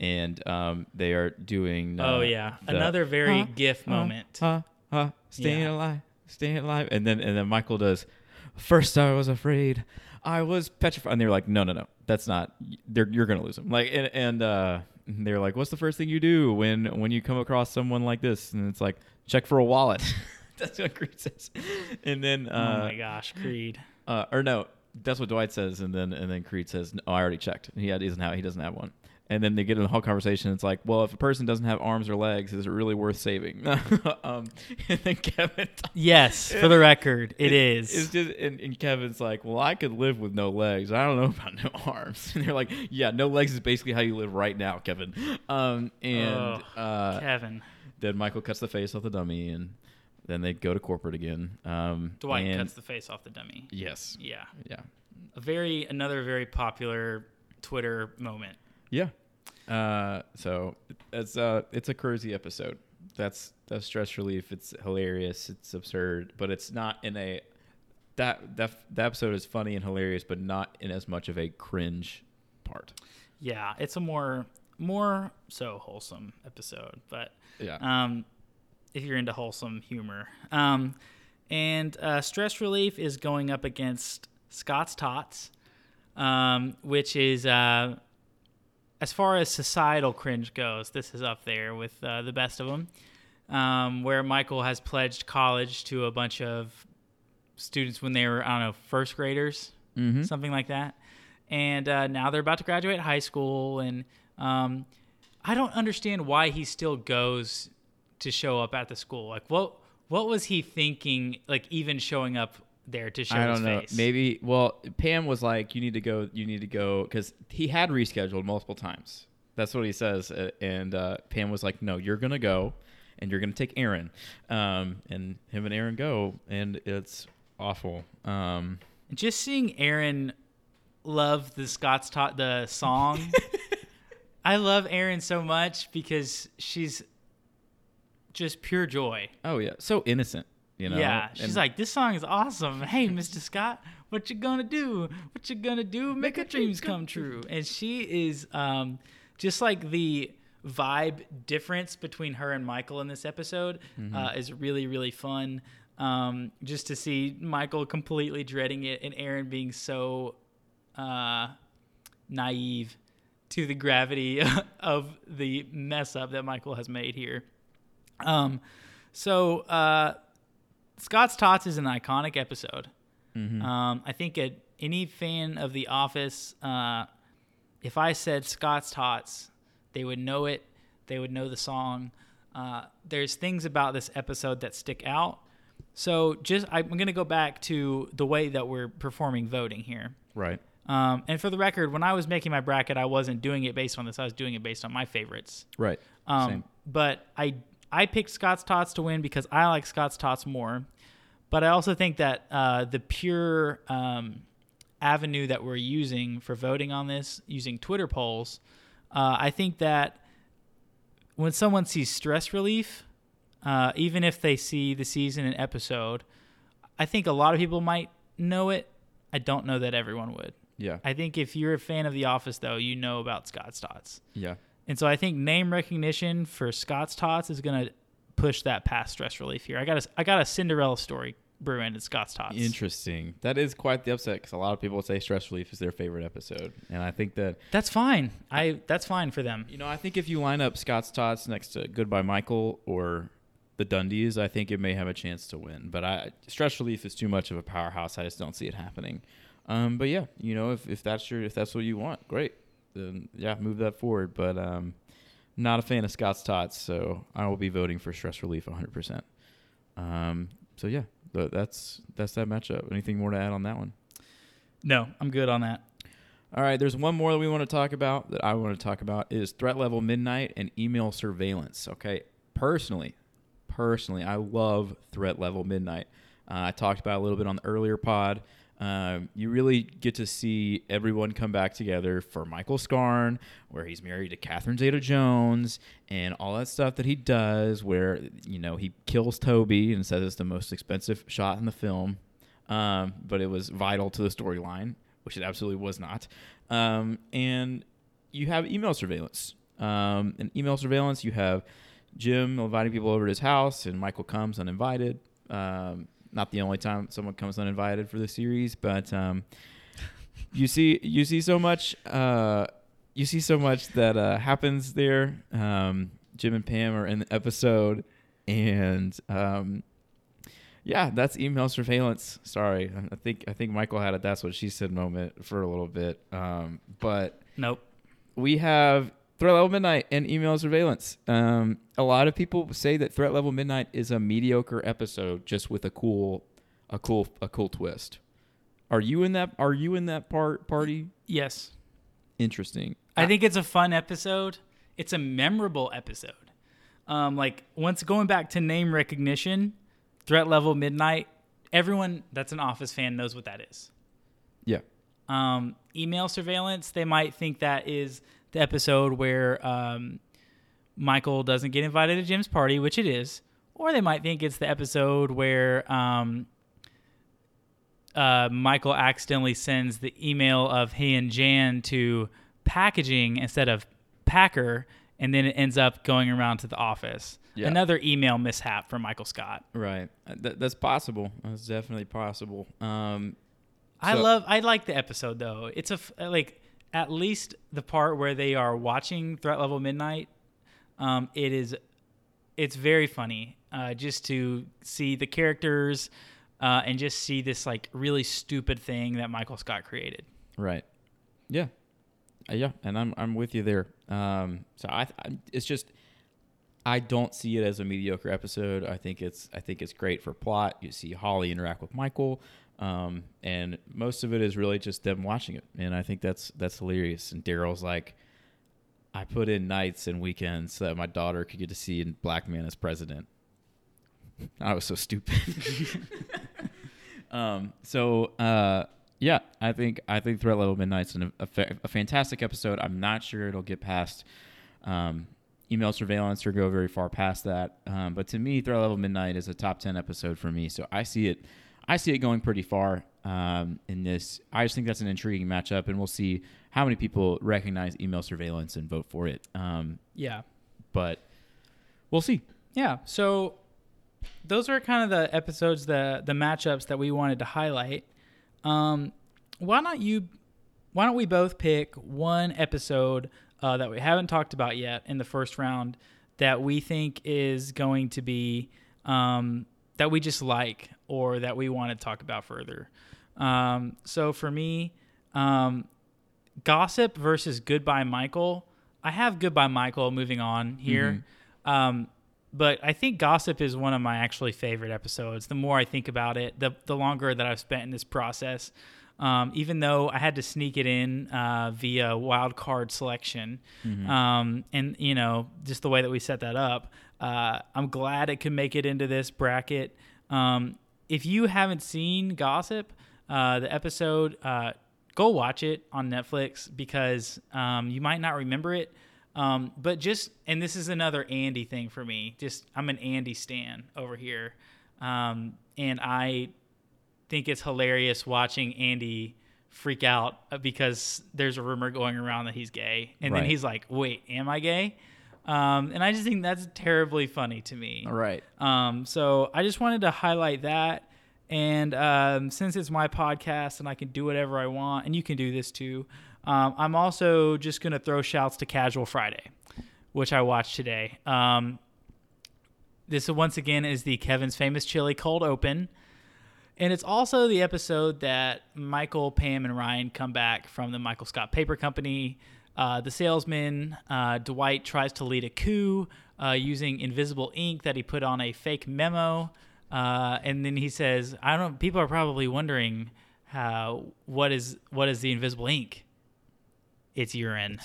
and um, they are doing. Uh, oh yeah, the, another very huh, GIF huh, moment. Huh, huh, staying Yeah. alive, staying alive, and then and then Michael does. First, I was afraid. I was petrified, and they're like, "No, no, no, that's not. They're, you're gonna lose him." Like, and, and uh, they're like, "What's the first thing you do when when you come across someone like this?" And it's like, "Check for a wallet." that's what Creed says. And then, oh uh, my gosh, Creed. Uh, or no, that's what Dwight says, and then and then Creed says, "No, I already checked. He doesn't have he doesn't have one." And then they get in the whole conversation. It's like, well, if a person doesn't have arms or legs, is it really worth saving? um, and then Kevin, Yes, for the record, it It's is. just and, and Kevin's like, well, I could live with no legs. I don't know about no arms. And they're like, yeah, no legs is basically how you live right now, Kevin. Um, and Ugh, uh, Kevin. then Michael cuts the face off the dummy, and then they go to corporate again. Um, Dwight and- cuts the face off the dummy. yes, Yeah, yeah. a very another very popular Twitter moment. Yeah. Uh, so it's uh it's a crazy episode. That's that's stress relief. It's hilarious. It's absurd, but it's not in a that that that episode is funny and hilarious, but not in as much of a cringe part. Yeah, it's a more more so wholesome episode, but Yeah. um, if you're into wholesome humor. Um, and uh, stress relief is going up against Scott's Tots, um, which is uh, as far as societal cringe goes, this is up there with uh, the best of them. Um, where Michael has pledged college to a bunch of students when they were I don't know first graders, Mm-hmm. something like that, and uh, now they're about to graduate high school, and um, I don't understand why he still goes to show up at the school. Like what what was he thinking? Like even showing up there to show I don't know. face. Maybe. Well, Pam was like, "You need to go. You need to go," because he had rescheduled multiple times. That's what he says. And uh, Pam was like, "No, you're gonna go, and you're gonna take Erin." Um, and him and Erin go, and it's awful. Um, just seeing Erin love the Scott's Tots the song. I love Erin so much because she's just pure joy. oh yeah, so innocent. You know. yeah, she's And- like, this song is awesome. Hey, Mr. Scott, what you gonna do? What you gonna do? Make your dreams come true. And she is um, just like the vibe difference between her and Michael in this episode uh, is really really fun. Um, just to see Michael completely dreading it and Erin being so uh, naive to the gravity of the mess up that Michael has made here. Um, so uh, Scott's Tots is an iconic episode. Um, I think a, any fan of The Office, uh, if I said Scott's Tots, they would know it. They would know the song. Uh, there's things about this episode that stick out. So just I'm going to go back to the way that we're performing voting here. right. Um, and for the record, when I was making my bracket, I wasn't doing it based on this. I was doing it based on my favorites. Right. Um, Same. But I I picked Scott's Tots to win because I like Scott's Tots more. But I also think that uh, the pure um, avenue that we're using for voting on this, using Twitter polls, uh, I think that when someone sees stress relief, uh, even if they see the season and episode, I think a lot of people might know it. I don't know that everyone would. Yeah. I think if you're a fan of The Office, though, you know about Scott's Tots. Yeah. And so I think name recognition for Scott's Tots is going to push that past stress relief here. I got a, I got a Cinderella story brewing at Scott's Tots. Interesting. That is quite the upset because a lot of people say stress relief is their favorite episode, and I think that That's fine. I that's fine for them. You know, I think if you line up Scott's Tots next to Goodbye Michael or the Dundies, I think it may have a chance to win. But I stress relief is too much of a powerhouse. I just don't see it happening. Um, but yeah, you know, if, if that's your if that's what you want, great. Then yeah, move that forward. But um, not a fan of Scott's Tots, so I will be voting for stress relief 100. percent Um, so yeah, th- that's that's that matchup. Anything more to add on that one? No, I'm good on that. All right, there's one more that we want to talk about that I want to talk about is threat level midnight and email surveillance. Okay, personally, personally, I love threat level midnight. Uh, I talked about it a little bit on the earlier pod. Um, you really get to see everyone come back together for Michael Scarn, where he's married to Catherine Zeta-Jones, and all that stuff that he does, where you know he kills Toby and says it's the most expensive shot in the film, um, but it was vital to the storyline, which it absolutely was not. Um, and you have email surveillance. Um, and email surveillance, you have Jim inviting people over to his house, and Michael comes uninvited. Um, not the only time someone comes uninvited for the series, but um, you see you see so much uh, you see so much that uh, happens there. Um, Jim and Pam are in the episode, and um, yeah, that's email surveillance. Sorry, I think I think Michael had a "that's what she said" moment for a little bit, um, but Nope. we have threat level midnight and email surveillance. Um, a lot of people say that threat level midnight is a mediocre episode, just with a cool, a cool, a cool twist. Are you in that? Are you in that part party? Yes. Interesting. I think it's a fun episode. It's a memorable episode. Um, like once going back to name recognition, threat level midnight. Everyone that's an Office fan knows what that is. Yeah. Um, email surveillance. They might think that is the episode where um, Michael doesn't get invited to Jim's party, which it is, or they might think it's the episode where um, uh, Michael accidentally sends the email of he and Jan to packaging instead of Packer, and then it ends up going around to the office. Yeah. Another email mishap for Michael Scott. Right. Uh, Th- that's possible. That's definitely possible. Um, I love. I like the episode though. It's a f- like at least the part where they are watching Threat Level Midnight. Um, it is, it's very funny. Uh, just to see the characters, uh, and just see this like really stupid thing that Michael Scott created. Right. Yeah. Uh, yeah, and I'm I'm with you there. Um, so I, I it's just I don't see it as a mediocre episode. I think it's I think it's great for plot. You see Holly interact with Michael, um, and most of it is really just them watching it, and I think that's that's hilarious. And Darryl's like, I put in nights and weekends so that my daughter could get to see a Black Man as president. I was so stupid. um, so uh, yeah, I think I think Threat Level Midnight's an, a, a fantastic episode. I'm not sure it'll get past um, email surveillance or go very far past that. Um, but to me, Threat Level Midnight is a top ten episode for me. So I see it, I see it going pretty far um, in this. I just think that's an intriguing matchup, and we'll see how many people recognize email surveillance and vote for it. Um, Yeah. but we'll see. Yeah. So those are kind of the episodes, the the matchups that we wanted to highlight. Um, why not you? Why don't we both pick one episode uh, that we haven't talked about yet in the first round that we think is going to be um, that we just like or that we want to talk about further. Um, so for me, um, gossip versus goodbye Michael. I have goodbye Michael moving on here. Um, but I think gossip is one of my actually favorite episodes. The more I think about it, the the longer that I've spent in this process. Um, even though I had to sneak it in uh, via wild card selection, um, and you know just the way that we set that up, uh, I'm glad it could make it into this bracket. Um, if you haven't seen Gossip, uh, the episode, uh, go watch it on Netflix because um, you might not remember it. Um, but just, and this is another Andy thing for me. Just, I'm an Andy stan over here. Um, and I think it's hilarious watching Andy freak out because there's a rumor going around that he's gay. And then he's like, wait, am I gay? Um, and I just think that's terribly funny to me. All right. Um, so I just wanted to highlight that. And um, since it's my podcast and I can do whatever I want, and you can do this too, um, I'm also just going to throw shouts to Casual Friday, which I watched today. Um, this once again is the Kevin's Famous Chili Cold Open. And it's also the episode that Michael, Pam, and Ryan come back from the Michael Scott Paper Company. Uh, the salesman, uh, Dwight, tries to lead a coup uh, using invisible ink that he put on a fake memo. Uh, and then he says, "I don't. People are probably wondering how what is what is the invisible ink? It's urine."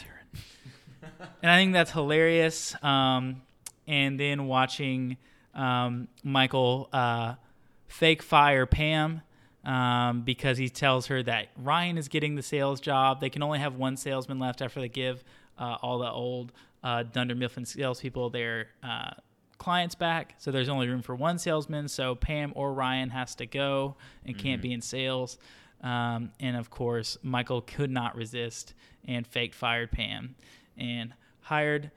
and I think that's hilarious. Um, and then watching um, Michael uh, fake fire Pam um, because he tells her that Ryan is getting the sales job. They can only have one salesman left after they give uh, all the old uh, Dunder Mifflin salespeople their uh, clients back. So there's only room for one salesman. So Pam or Ryan has to go and can't be in sales. Um, and of course, Michael could not resist and faked fired Pam and hired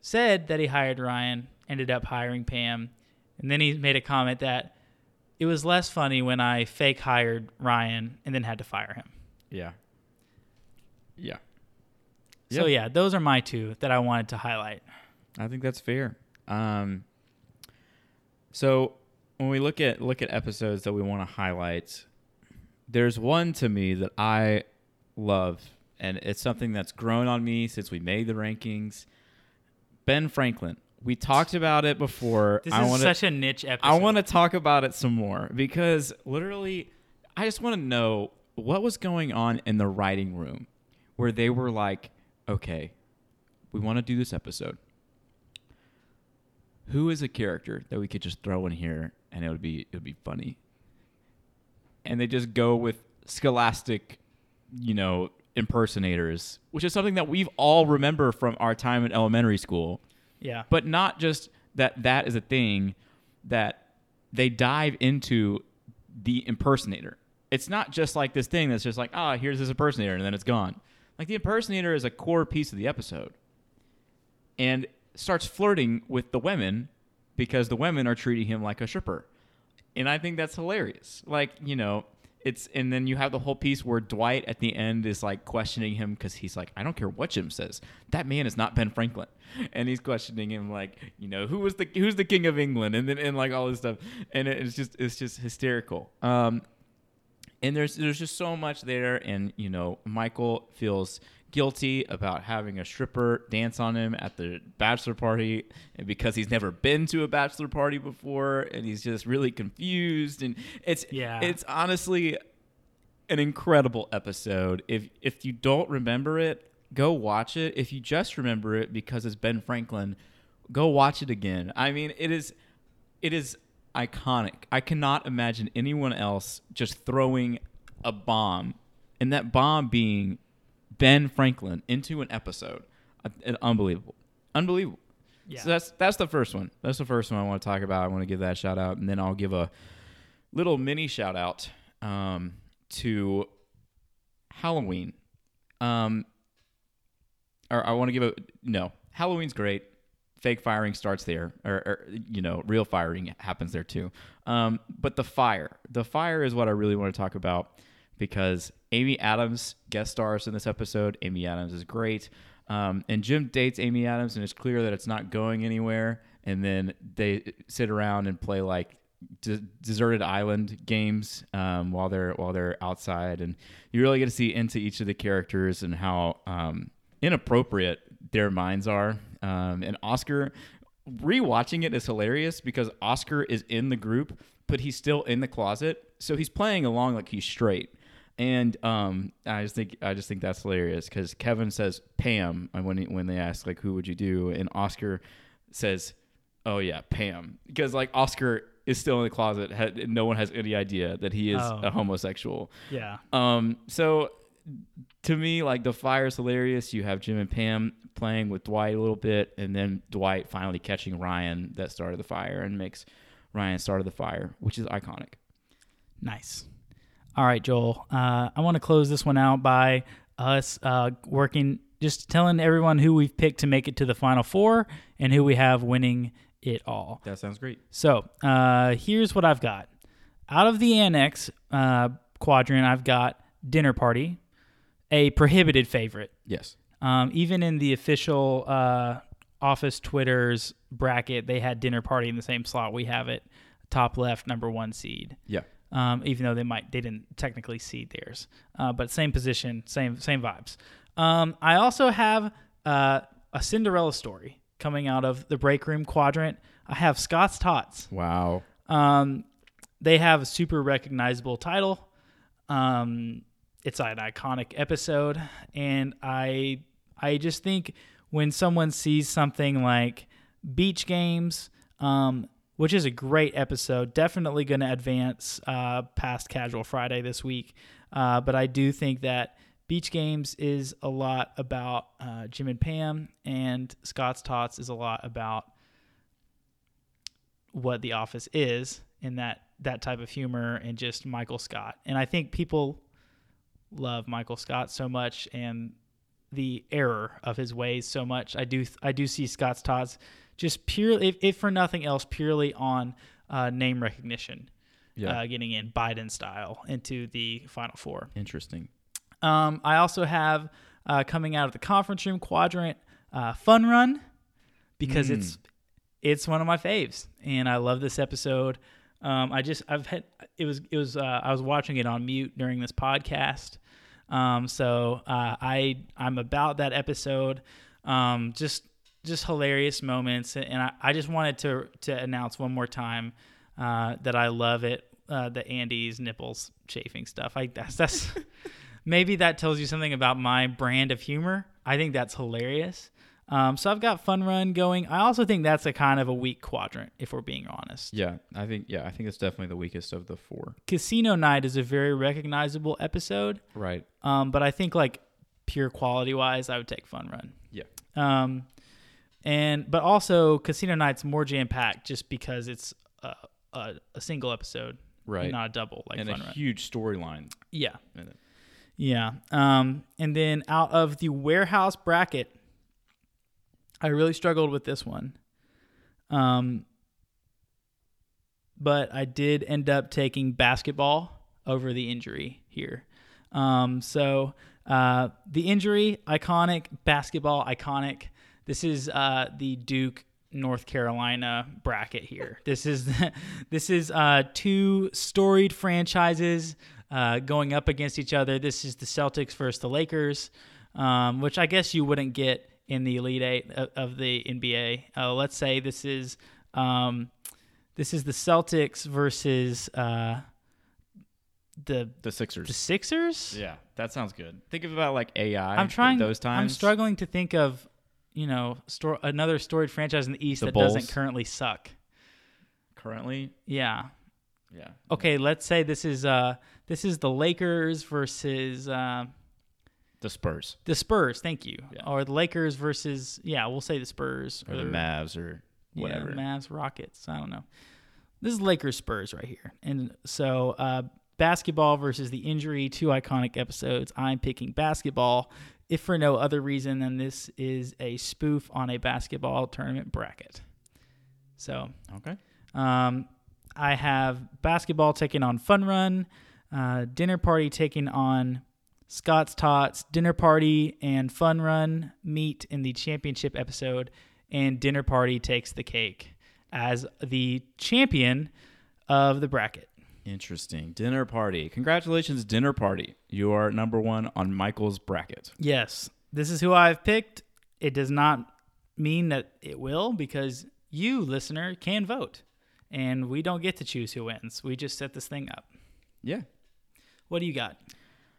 said that he hired Ryan, ended up hiring Pam, and then he made a comment that it was less funny when I fake hired Ryan and then had to fire him. Yeah. Yeah. So yeah, those are my two that I wanted to highlight. I think that's fair. Um, so when we look at look at episodes that we want to highlight, there's one to me that I love, and it's something that's grown on me since we made the rankings. Ben Franklin. We talked about it before. This I is wanna, such a niche episode. I want to talk about it some more because literally, I just want to know what was going on in the writing room where they were like, okay, we want to do this episode. Who is a character that we could just throw in here and it would be it would be funny? And they just go with scholastic, you know, impersonators, which is something that we've all remember from our time in elementary school Yeah. but not just that that is a thing that they dive into the impersonator. It's not just like this thing that's just like, ah, here's this impersonator and then it's gone. Like the impersonator is a core piece of the episode. and starts flirting with the women because the women are treating him like a stripper. And I think that's hilarious. Like, you know, it's and then you have the whole piece where Dwight at the end is like questioning him because he's like, I don't care what Jim says. That man is not Ben Franklin. And he's questioning him like, you know, who was the who's the king of England and then and like all this stuff. And it's just it's just hysterical. Um and there's there's just so much there and you know, Michael feels guilty about having a stripper dance on him at the bachelor party and because he's never been to a bachelor party before and he's just really confused. And it's Yeah. it's honestly an incredible episode. If if you don't remember it go watch it. If you just remember it because it's Ben Franklin go watch it again. I mean it is it is iconic. I cannot imagine anyone else just throwing a bomb. And that bomb being Ben Franklin into an episode. Uh, unbelievable. Unbelievable. Yeah. So that's that's the first one. That's the first one I want to talk about. I want to give that shout out, and then I'll give a little mini shout out um, to Halloween. Um, or I want to give a no. Halloween's great. Fake firing starts there, or, or you know, real firing happens there too. Um, but the fire, the fire is what I really want to talk about because Amy Adams guest stars in this episode. Amy Adams is great. Um, and Jim dates Amy Adams, and it's clear that it's not going anywhere. And then they sit around and play like de- deserted island games um, while they're while they're outside, and you really get to see into each of the characters and how um, inappropriate their minds are. Um, and Oscar rewatching it is hilarious because Oscar is in the group, but he's still in the closet, so he's playing along like he's straight. And um, I just think I just think that's hilarious because Kevin says Pam when he, when they ask like who would you do, and Oscar says, "Oh yeah, Pam," because like Oscar is still in the closet. Ha- no one has any idea that he is Oh. a homosexual. yeah. Um, so to me, like the fire is hilarious. You have Jim and Pam playing with Dwight a little bit, and then Dwight finally catching Ryan that started the fire and makes Ryan start the fire, which is iconic. Nice. All right, Joel. Uh, I want to close this one out by us uh, working, just telling everyone who we've picked to make it to the final four and who we have winning it all. That sounds great. So uh, here's what I've got. Out of the annex uh, quadrant, I've got Dinner Party, a prohibited favorite. Yes. Um, even in the official uh, office Twitter's bracket, they had Dinner Party in the same slot we have it, top left, number one seed Yeah. Um, even though they might they didn't technically seed theirs, uh, but same position, same same vibes. Um, I also have uh, a Cinderella story coming out of the break room quadrant. I have Scott's Tots. Wow. Um, they have a super recognizable title. Um, it's an iconic episode, and I I just think when someone sees something like Beach Games, um, which is a great episode, definitely going to advance uh, past Casual Friday this week. Uh, but I do think that Beach Games is a lot about uh, Jim and Pam, and Scott's Tots is a lot about what The Office is and that that type of humor and just Michael Scott. And I think people love Michael Scott so much and the error of his ways so much. I do I do see Scott's Tots just purely, if, if for nothing else, purely on uh, name recognition, Yeah. uh, getting in Biden style into the Final Four. Interesting. Um, I also have uh, coming out of the conference room quadrant uh, Fun Run because Mm. it's it's one of my faves and I love this episode. Um, I just I've had it was it was uh, I was watching it on mute during this podcast, um, so uh, I I'm about that episode. Um, just just hilarious moments, and I, I just wanted to to announce one more time uh, that I love it. Uh, the Andy's nipples chafing stuff. I that's that's maybe that tells you something about my brand of humor. I think that's hilarious. Um, so I've got Fun Run going. I also think that's a kind of a weak quadrant, if we're being honest. Yeah, I think yeah, I think it's definitely the weakest of the four. Casino Night is a very recognizable episode, Right. um, but I think like pure quality wise, I would take Fun Run. Yeah. Um, and but also Casino Night's more jam packed just because it's a, a, a single episode, Right. not a double like and a Run. huge storyline yeah, yeah. Um, and then out of the warehouse bracket, I really struggled with this one. Um, but I did end up taking basketball over the injury here. Um, so uh, the injury, iconic, basketball, iconic. This is uh, the Duke North Carolina bracket here. This is this is uh, two storied franchises uh, going up against each other. This is the Celtics versus the Lakers, um, which I guess you wouldn't get in the Elite Eight of, of the NBA. Uh, let's say this is um, this is the Celtics versus uh, the The Sixers. the Sixers. yeah, that sounds good. Think of about like AI. I'm trying. those times. I'm struggling to think of you know store, another storied franchise in the East The that Bulls. doesn't currently suck. currently. Yeah. Yeah. Okay. Let's say this is uh this is the Lakers versus uh, The Spurs the Spurs. Thank you. Yeah. Or the Lakers versus yeah, we'll say the Spurs or the Mavs or whatever. Yeah, Mavs, Rockets. I don't know. This is Lakers Spurs right here. And so uh, basketball versus the injury, two iconic episodes. I'm picking basketball, if for no other reason than this is a spoof on a basketball tournament bracket. So okay. um, I have basketball taking on Fun Run, uh, Dinner Party taking on Scott's Tots, Dinner Party and Fun Run meet in the championship episode, and Dinner Party takes the cake as the champion of the bracket. Interesting. Dinner party. Congratulations, dinner party. You are number one on Michael's bracket. Yes, this is who I've picked. It does not mean that it will because you, listener, can vote. And we don't get to choose who wins. We just set this thing up. Yeah. What do you got?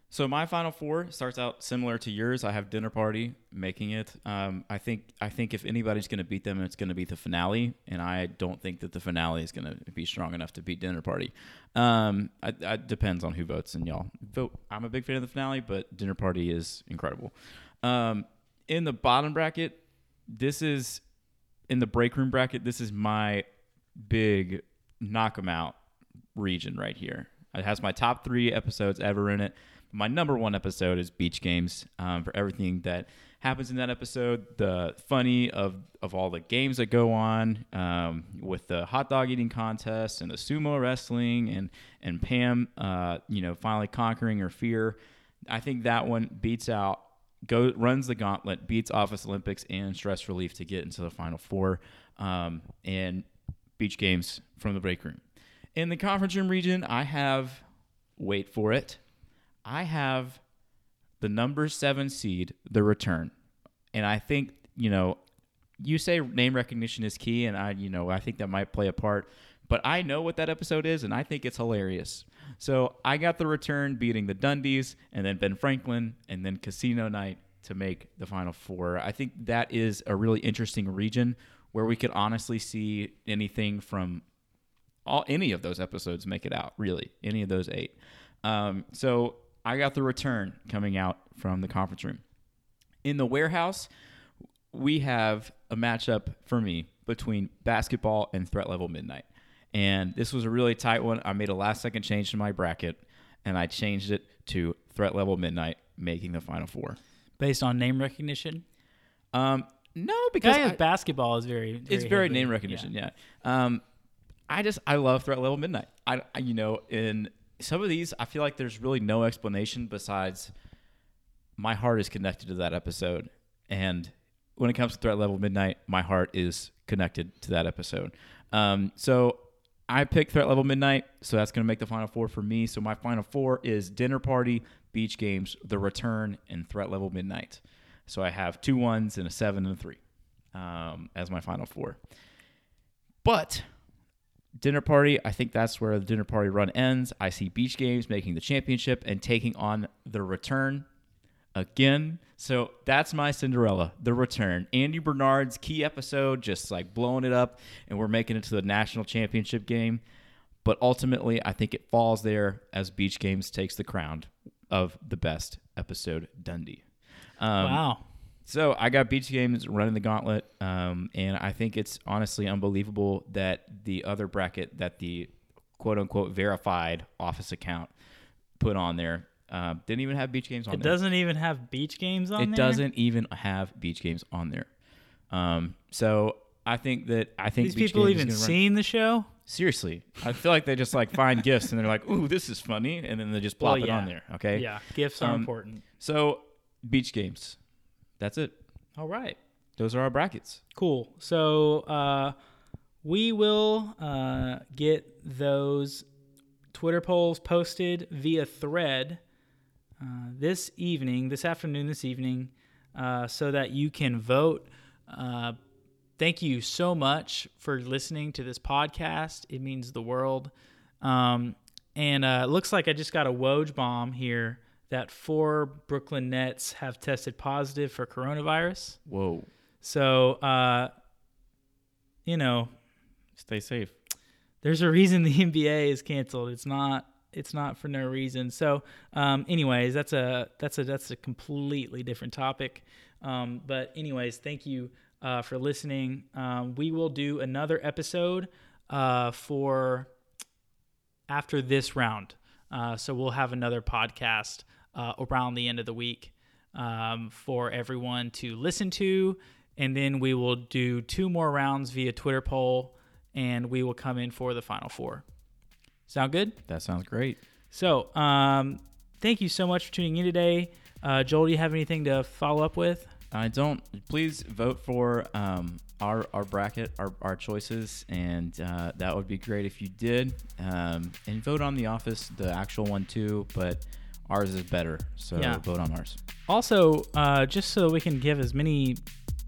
So my final four starts out similar to yours. I have dinner party making it. Um, I think I think if anybody's going to beat them, it's going to be the finale, and I don't think that the finale is going to be strong enough to beat dinner party. Um, I, I depends on who votes, and y'all vote. I'm a big fan of the finale, but dinner party is incredible. Um, in the bottom bracket, this is in the break room bracket. This is my big knock 'em out region right here. It has my top three episodes ever in it. My number one episode is Beach Games um, for everything that happens in that episode. The funny of of all the games that go on um, with the hot dog eating contest and the sumo wrestling and and Pam, uh, you know, finally conquering her fear. I think that one beats out go runs the gauntlet, beats Office Olympics and Stress Relief to get into the final four, um, and Beach Games from the break room. In the conference room region, I have wait for it. I have the number seven seed, the return, and I think you know, you say name recognition is key, and I you know I think that might play a part. But I know what that episode is, and I think it's hilarious. So I got the return beating the Dundies, and then Ben Franklin, and then Casino Night to make the final four. I think that is a really interesting region where we could honestly see anything from all any of those episodes make it out. Really, any of those eight. Um, so I got the return coming out from the conference room. In the warehouse, we have a matchup for me between basketball and threat level midnight. And this was a really tight one. I made a last second change to my bracket and I changed it to threat level midnight, making the final four. Based on name recognition? Um, no, because I- basketball is very, it's very heavily- name recognition. Yeah. Um, I just I love threat level midnight. I, I you know in some of these I feel like there's really no explanation besides my heart is connected to that episode, and when it comes to threat level midnight, my heart is connected to that episode. Um, so I picked threat level midnight, so that's going to make the final four for me. So my final four is dinner party, beach games, the return, and threat level midnight. So I have two ones and a seven and a three um, as my final four. But dinner party, I think that's where the dinner party run ends. I see beach games making the championship and taking on the return again. So that's my Cinderella, the return. Andy Bernard's key episode, just like blowing it up, and we're making it to the national championship game. But ultimately, I think it falls there as Beach Games takes the crown of the best episode, Dundie. Um, wow. So I got Beach Games running the gauntlet, um, and I think it's honestly unbelievable that the other bracket that the quote unquote verified office account put on there uh, didn't even have Beach Games on It there. doesn't even have beach games on it there. doesn't even have Beach Games on there. Um, so I think that I think These Beach people Games even seen the show? Seriously, I feel like they just like find gifts and they're like, "Ooh, this is funny," and then they just plop Well, it on there. Okay. Yeah, gifts are Um, important. So beach games. That's it. All right. Those are our brackets. Cool. So uh, we will uh, get those Twitter polls posted via thread uh, this evening, this afternoon, this evening, uh, so that you can vote. Uh, thank you so much for listening to this podcast. It means the world. Um, and uh, it looks like I just got a Woj bomb here that four Brooklyn Nets have tested positive for coronavirus. Whoa. So, uh, you know, Stay safe. there's a reason the NBA is canceled. It's not. It's not for no reason. So, um, anyways, that's a that's a that's a completely different topic. Um, but anyways, thank you uh, for listening. Um, we will do another episode uh, for after this round. Uh, so we'll have another podcast uh, around the end of the week um, for everyone to listen to. And then we will do two more rounds via Twitter poll, and we will come in for the final four. Sound good? That sounds great. So, um, thank you so much for tuning in today. Uh, Joel, do you have anything to follow up with? I don't. Please vote for um, our our bracket, our, our choices, and uh, that would be great if you did. Um, and vote on the Office, the actual one too, but ours is better, so Yeah. vote on ours. Also, uh, just so we can give as many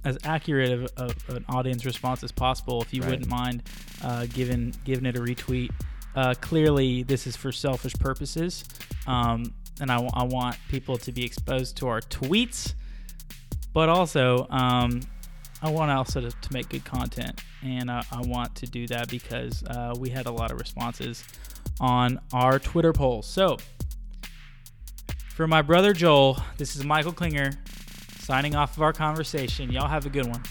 as accurate of, of an audience response as possible, if you Right. wouldn't mind uh, giving giving it a retweet. Uh, clearly, this is for selfish purposes, um, and I want people to be exposed to our tweets, but also um, I want also to, to make good content, and uh, I want to do that because uh, we had a lot of responses on our Twitter polls. So. For my brother Joel, this is Michael Klinger signing off of our conversation. Y'all have a good one.